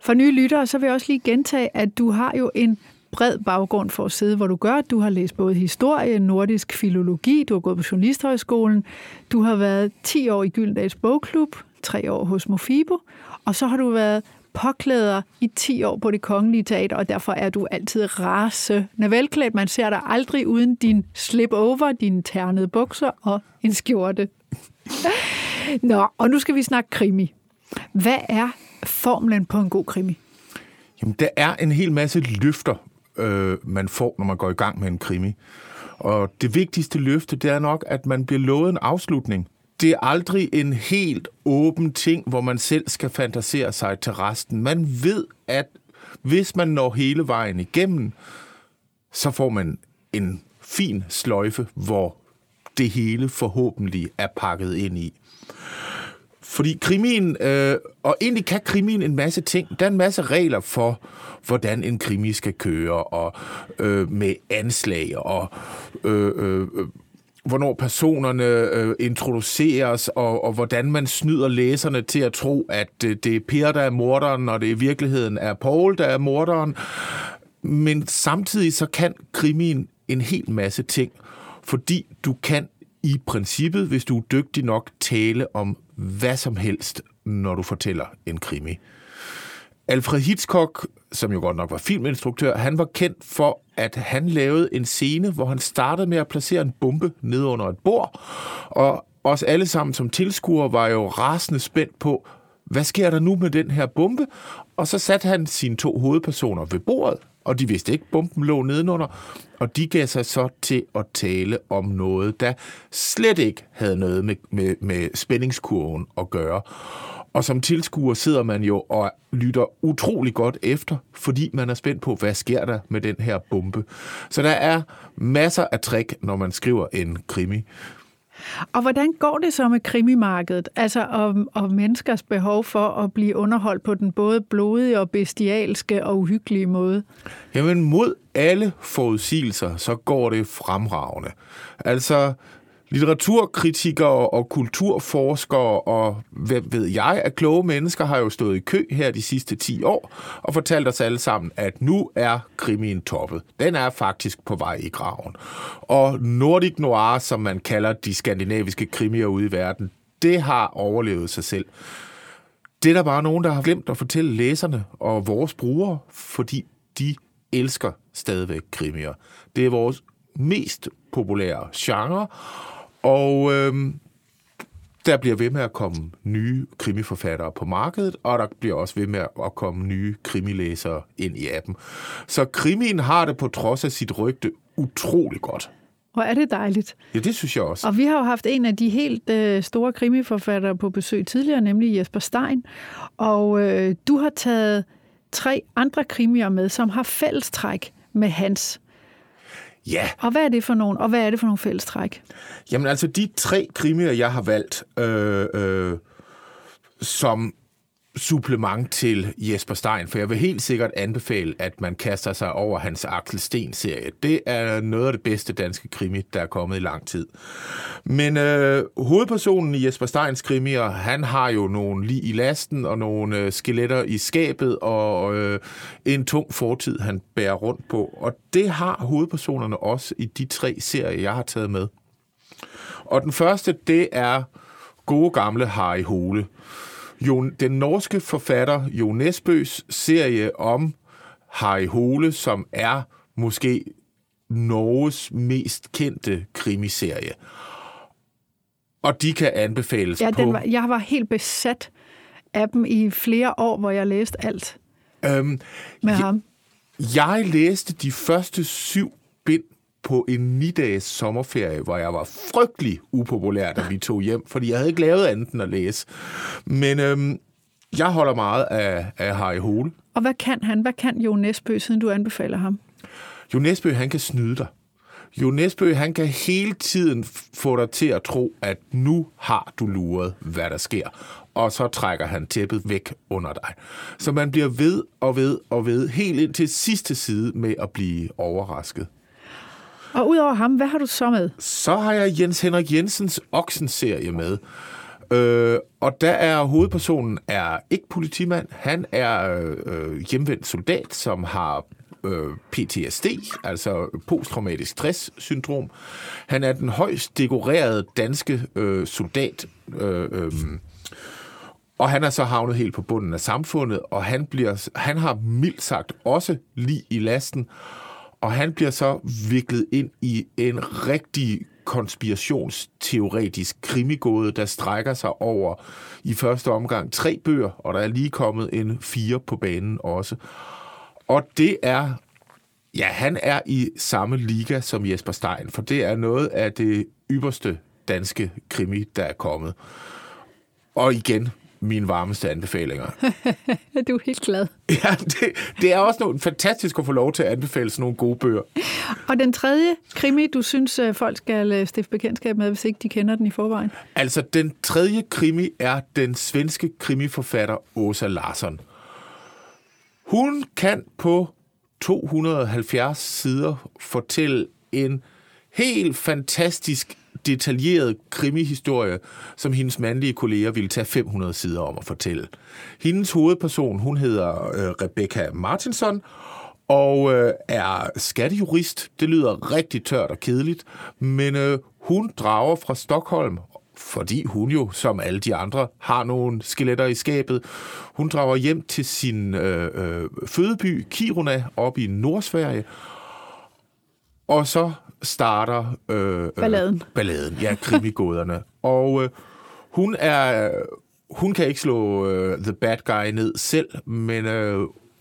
For nye lyttere, så vil jeg også lige gentage, at du har jo en bred baggrund for at sidde, hvor du gør. Du har læst både historie, nordisk filologi, du har gået på Journalisthøjskolen, du har været 10 år i Gyldendals Bogklub, 3 år hos Mofibo, og så har du været påklæder i 10 år på det kongelige teater, og derfor er du altid rasende velklædt. Man ser dig aldrig uden din slip-over, dine ternede bukser og en skjorte. Nå, og nu skal vi snakke krimi. Hvad er formlen på en god krimi? Jamen, der er en hel masse løfter, øh, man får, når man går i gang med en krimi. Og det vigtigste løfte, det er nok, at man bliver lovet en afslutning. Det er aldrig en helt åben ting, hvor man selv skal fantasere sig til resten. Man ved, at hvis man når hele vejen igennem, så får man en fin sløjfe, hvor det hele forhåbentlig er pakket ind i. Fordi krimien, øh, og egentlig kan krimien en masse ting. Der er en masse regler for, hvordan en krimi skal køre, og øh, med anslag, og øh, øh, øh, hvornår personerne øh, introduceres, og, og hvordan man snyder læserne til at tro, at øh, det er Per, der er morderen, og det i virkeligheden er Paul, der er morderen. Men samtidig så kan krimien en hel masse ting, fordi du kan i princippet, hvis du er dygtig nok, tale om hvad som helst, når du fortæller en krimi. Alfred Hitchcock, som jo godt nok var filminstruktør, han var kendt for, at han lavede en scene, hvor han startede med at placere en bombe ned under et bord, og os alle sammen som tilskuere var jo rasende spændt på, hvad sker der nu med den her bombe? Og så satte han sine to hovedpersoner ved bordet, og de vidste ikke, bomben lå nedenunder, og de gav sig så til at tale om noget, der slet ikke havde noget med, med, med spændingskurven at gøre. Og som tilskuer sidder man jo og lytter utrolig godt efter, fordi man er spændt på, hvad sker der med den her bombe. Så der er masser af trick, når man skriver en krimi. Og hvordan går det så med krimimarkedet? Altså om, om menneskers behov for at blive underholdt på den både blodige og bestialske og uhyggelige måde? Jamen mod alle forudsigelser, så går det fremragende. Altså, litteraturkritikere og kulturforskere og hvad ved jeg, at kloge mennesker har jo stået i kø her de sidste 10 år og fortalt os alle sammen, at nu er krimien toppet. Den er faktisk på vej i graven. Og Nordic Noir, som man kalder de skandinaviske krimier ude i verden, det har overlevet sig selv. Det er der bare nogen, der har glemt at fortælle læserne og vores brugere, fordi de elsker stadigvæk krimier. Det er vores mest populære genre, og øhm, der bliver ved med at komme nye krimiforfattere på markedet, og der bliver også ved med at komme nye krimilæsere ind i appen. Så krimien har det på trods af sit rygte utrolig godt. Hvor er det dejligt. Ja, det synes jeg også. Og vi har jo haft en af de helt øh, store krimiforfattere på besøg tidligere, nemlig Jesper Stein. Og øh, du har taget tre andre krimier med, som har fællestræk med hans. Ja. Og hvad er det for nogen, og hvad er det for nogle fællestræk? Jamen altså, de tre krimier, jeg har valgt, øh, øh, som supplement til Jesper Stein, for jeg vil helt sikkert anbefale, at man kaster sig over hans Axel Sten-serie. Det er noget af det bedste danske krimi, der er kommet i lang tid. Men øh, hovedpersonen i Jesper Steins krimier, han har jo nogle lige i lasten, og nogle øh, skeletter i skabet, og øh, en tung fortid, han bærer rundt på. Og det har hovedpersonerne også i de tre serier, jeg har taget med. Og den første, det er gode gamle Harry Hole. Jo, den norske forfatter Jo Nesbøs serie om Harry Hole, som er måske Norges mest kendte krimiserie. Og de kan anbefales Ja, på... den var, jeg var helt besat af dem i flere år, hvor jeg læste alt Øhm, med Ja. ham. jeg læste de første syv på en ni-dages sommerferie, hvor jeg var frygtelig upopulær, da vi tog hjem, fordi jeg havde ikke lavet andet end at læse. Men øhm, jeg holder meget af, af Harry Hole. Og hvad kan han? Hvad kan Jo Nesbø, siden du anbefaler ham? Jo Nesbø, han kan snyde dig. Jo Nesbø, han kan hele tiden få dig til at tro, at nu har du luret, hvad der sker. Og så trækker han tæppet væk under dig. Så man bliver ved og ved og ved, helt ind til sidste side med at blive overrasket. Og udover ham, hvad har du så med? Så har jeg Jens Henrik Jensens Oksen-serie med. Øh, og der er hovedpersonen er ikke politimand, han er øh, hjemvendt soldat, som har øh, PTSD, altså posttraumatisk stress-syndrom. Han er den højst dekorerede danske øh, soldat, øh, øh, Og han er så havnet helt på bunden af samfundet, og han, bliver, han har mildt sagt også lige i lasten, og han bliver så viklet ind i en rigtig konspirationsteoretisk krimigåde, der strækker sig over i første omgang tre bøger, og der er lige kommet en fire på banen også. Og det er, ja, han er i samme liga som Jesper Stein, for det er noget af det ypperste danske krimi, der er kommet. Og igen, mine varmeste anbefalinger. du er helt glad. Ja, det, det er også noget fantastisk at få lov til at anbefale sådan nogle gode bøger. Og den tredje krimi, du synes, øh, folk skal øh, stifte bekendtskab med, hvis ikke de kender den i forvejen? Altså, den tredje krimi er den svenske krimiforfatter Åsa Larsson. Hun kan på 270 sider fortælle en helt fantastisk detaljeret krimihistorie, som hendes mandlige kolleger ville tage 500 sider om at fortælle. Hendes hovedperson, hun hedder øh, Rebecca Martinson, og øh, er skattejurist. Det lyder rigtig tørt og kedeligt, men øh, hun drager fra Stockholm, fordi hun jo, som alle de andre, har nogle skeletter i skabet. Hun drager hjem til sin øh, øh, fødeby, Kiruna, op i Nordsverige, og så starter øh, balladen. Øh, balladen, ja, krimigåderne. og øh, hun er hun kan ikke slå øh, The Bad Guy ned selv, men øh,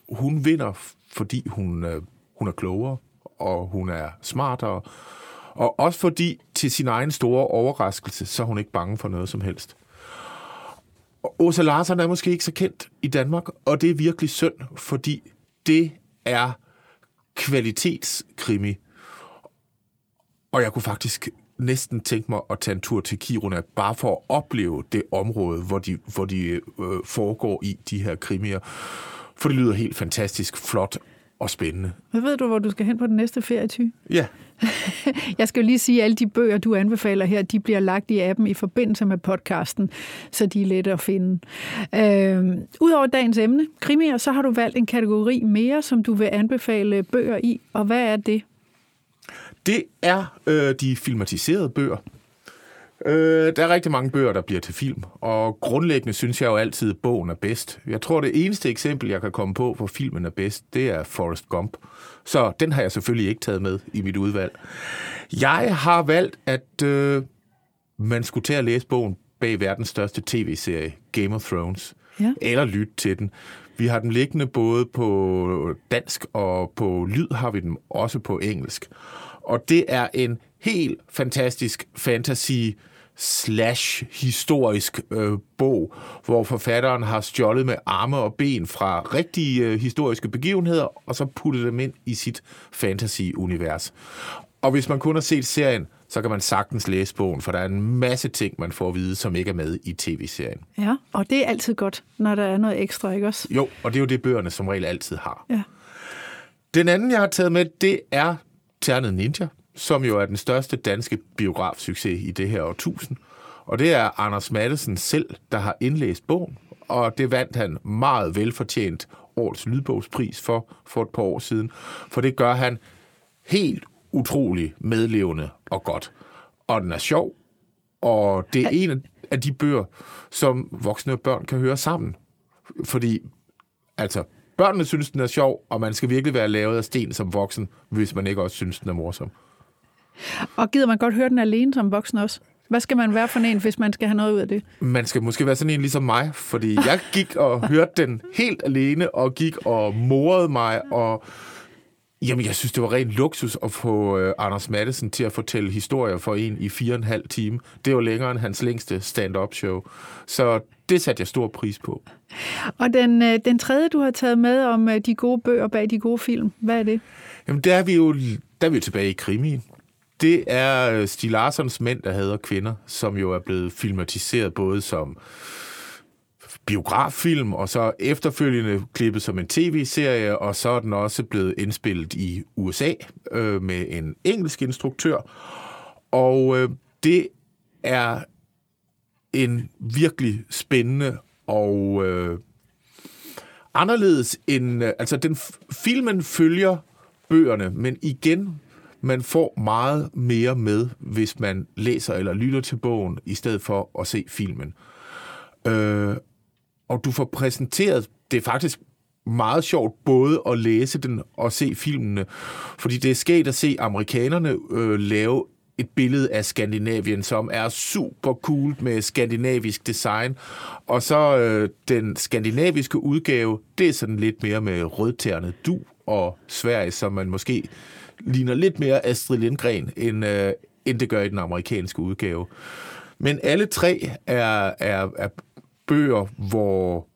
hun vinder, fordi hun, øh, hun er klogere, og hun er smartere, og også fordi til sin egen store overraskelse, så er hun ikke bange for noget som helst. Åsa Larsen er måske ikke så kendt i Danmark, og det er virkelig synd, fordi det er kvalitetskrimi. Og jeg kunne faktisk næsten tænke mig at tage en tur til Kiruna, bare for at opleve det område, hvor de, hvor de øh, foregår i de her krimier. For det lyder helt fantastisk flot og spændende. Hvad ved du, hvor du skal hen på den næste ferie, Ja. jeg skal jo lige sige, at alle de bøger, du anbefaler her, de bliver lagt i appen i forbindelse med podcasten, så de er lette at finde. Øh, Udover dagens emne, krimier, så har du valgt en kategori mere, som du vil anbefale bøger i. Og hvad er det? Det er øh, de filmatiserede bøger. Øh, der er rigtig mange bøger, der bliver til film, og grundlæggende synes jeg jo altid, at bogen er bedst. Jeg tror, det eneste eksempel, jeg kan komme på, hvor filmen er bedst, det er Forrest Gump. Så den har jeg selvfølgelig ikke taget med i mit udvalg. Jeg har valgt, at øh, man skulle til at læse bogen bag verdens største tv-serie, Game of Thrones, ja. eller lytte til den. Vi har den liggende både på dansk og på lyd har vi den også på engelsk. Og det er en helt fantastisk fantasy slash historisk øh, bog, hvor forfatteren har stjålet med arme og ben fra rigtige øh, historiske begivenheder, og så puttet dem ind i sit fantasy-univers. Og hvis man kun har set serien, så kan man sagtens læse bogen, for der er en masse ting, man får at vide, som ikke er med i tv-serien. Ja, og det er altid godt, når der er noget ekstra, ikke også? Jo, og det er jo det, bøgerne som regel altid har. Ja. Den anden, jeg har taget med, det er Ternet Ninja, som jo er den største danske biografsucces i det her årtusind. Og det er Anders Mattesen selv, der har indlæst bogen, og det vandt han meget velfortjent årets lydbogspris for, for et par år siden. For det gør han helt utrolig medlevende og godt. Og den er sjov, og det er en af de bøger, som voksne og børn kan høre sammen. Fordi, altså, børnene synes, den er sjov, og man skal virkelig være lavet af sten som voksen, hvis man ikke også synes, den er morsom. Og gider man godt høre den alene som voksen også? Hvad skal man være for en, hvis man skal have noget ud af det? Man skal måske være sådan en ligesom mig, fordi jeg gik og hørte den helt alene, og gik og morede mig, og Jamen, jeg synes, det var rent luksus at få uh, Anders Madsen til at fortælle historier for en i fire og en halv time. Det var længere end hans længste stand-up show. Så det satte jeg stor pris på. Og den, uh, den tredje, du har taget med om uh, de gode bøger bag de gode film, hvad er det? Jamen, der er vi jo, der er vi jo tilbage i krimien. Det er Stig Larssons Mænd, der hader kvinder, som jo er blevet filmatiseret både som biograffilm, og så efterfølgende klippet som en tv-serie, og så er den også blevet indspillet i USA øh, med en engelsk instruktør. Og øh, det er en virkelig spændende og øh, anderledes end... Øh, altså, den filmen følger bøgerne, men igen, man får meget mere med, hvis man læser eller lytter til bogen, i stedet for at se filmen. Øh, og du får præsenteret, det er faktisk meget sjovt både at læse den og se filmene, fordi det er sket at se amerikanerne øh, lave et billede af Skandinavien, som er super cool med skandinavisk design. Og så øh, den skandinaviske udgave, det er sådan lidt mere med rødtærnet du og Sverige, som man måske ligner lidt mere Astrid Lindgren, end, øh, end det gør i den amerikanske udgave. Men alle tre er, er, er bøger, hvor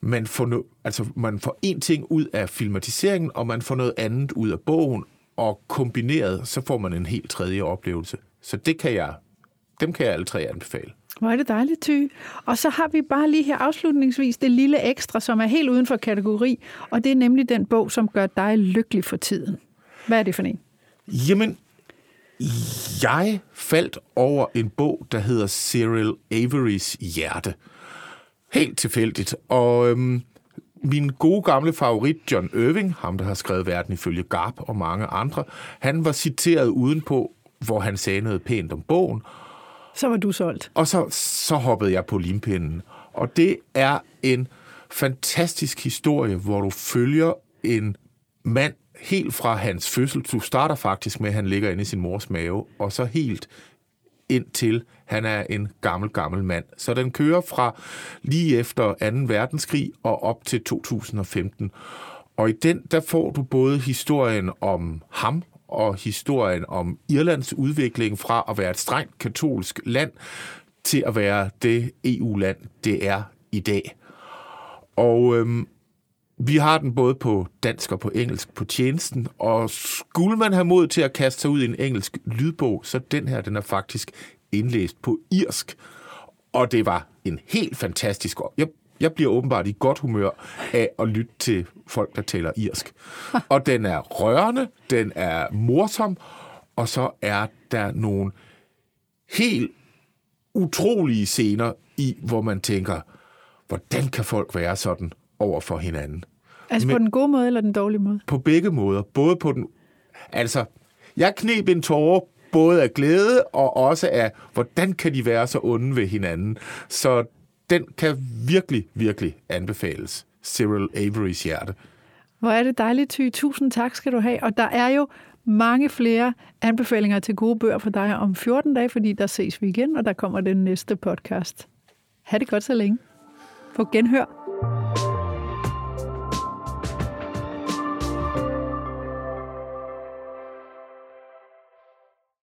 man får, no, altså man får en ting ud af filmatiseringen, og man får noget andet ud af bogen, og kombineret, så får man en helt tredje oplevelse. Så det kan jeg, dem kan jeg alle tre anbefale. Hvor er det dejligt, Ty. Og så har vi bare lige her afslutningsvis det lille ekstra, som er helt uden for kategori, og det er nemlig den bog, som gør dig lykkelig for tiden. Hvad er det for en? Jamen, jeg faldt over en bog, der hedder Cyril Averys Hjerte. Helt tilfældigt. Og øhm, min gode gamle favorit, John Irving, ham der har skrevet Verden ifølge Garp og mange andre, han var citeret udenpå, hvor han sagde noget pænt om bogen. Så var du solgt. Og så, så hoppede jeg på limpinden. Og det er en fantastisk historie, hvor du følger en mand helt fra hans fødsel. Du starter faktisk med, at han ligger inde i sin mors mave, og så helt indtil han er en gammel, gammel mand. Så den kører fra lige efter 2. verdenskrig og op til 2015. Og i den, der får du både historien om ham og historien om Irlands udvikling fra at være et strengt katolsk land til at være det EU-land, det er i dag. Og øhm, vi har den både på dansk og på engelsk på tjenesten, og skulle man have mod til at kaste sig ud i en engelsk lydbog, så den her, den er faktisk indlæst på irsk. Og det var en helt fantastisk... Jeg, jeg bliver åbenbart i godt humør af at lytte til folk, der taler irsk. Og den er rørende, den er morsom, og så er der nogle helt utrolige scener i, hvor man tænker, hvordan kan folk være sådan over for hinanden? Altså Men, på den gode måde eller den dårlige måde? På begge måder. Både på den... Altså, jeg knep en tårer både af glæde og også af, hvordan kan de være så onde ved hinanden. Så den kan virkelig, virkelig anbefales. Cyril Averys hjerte. Hvor er det dejligt, Ty. Tusind tak skal du have. Og der er jo mange flere anbefalinger til gode bøger for dig om 14 dage, fordi der ses vi igen, og der kommer den næste podcast. Ha' det godt så længe. På genhør.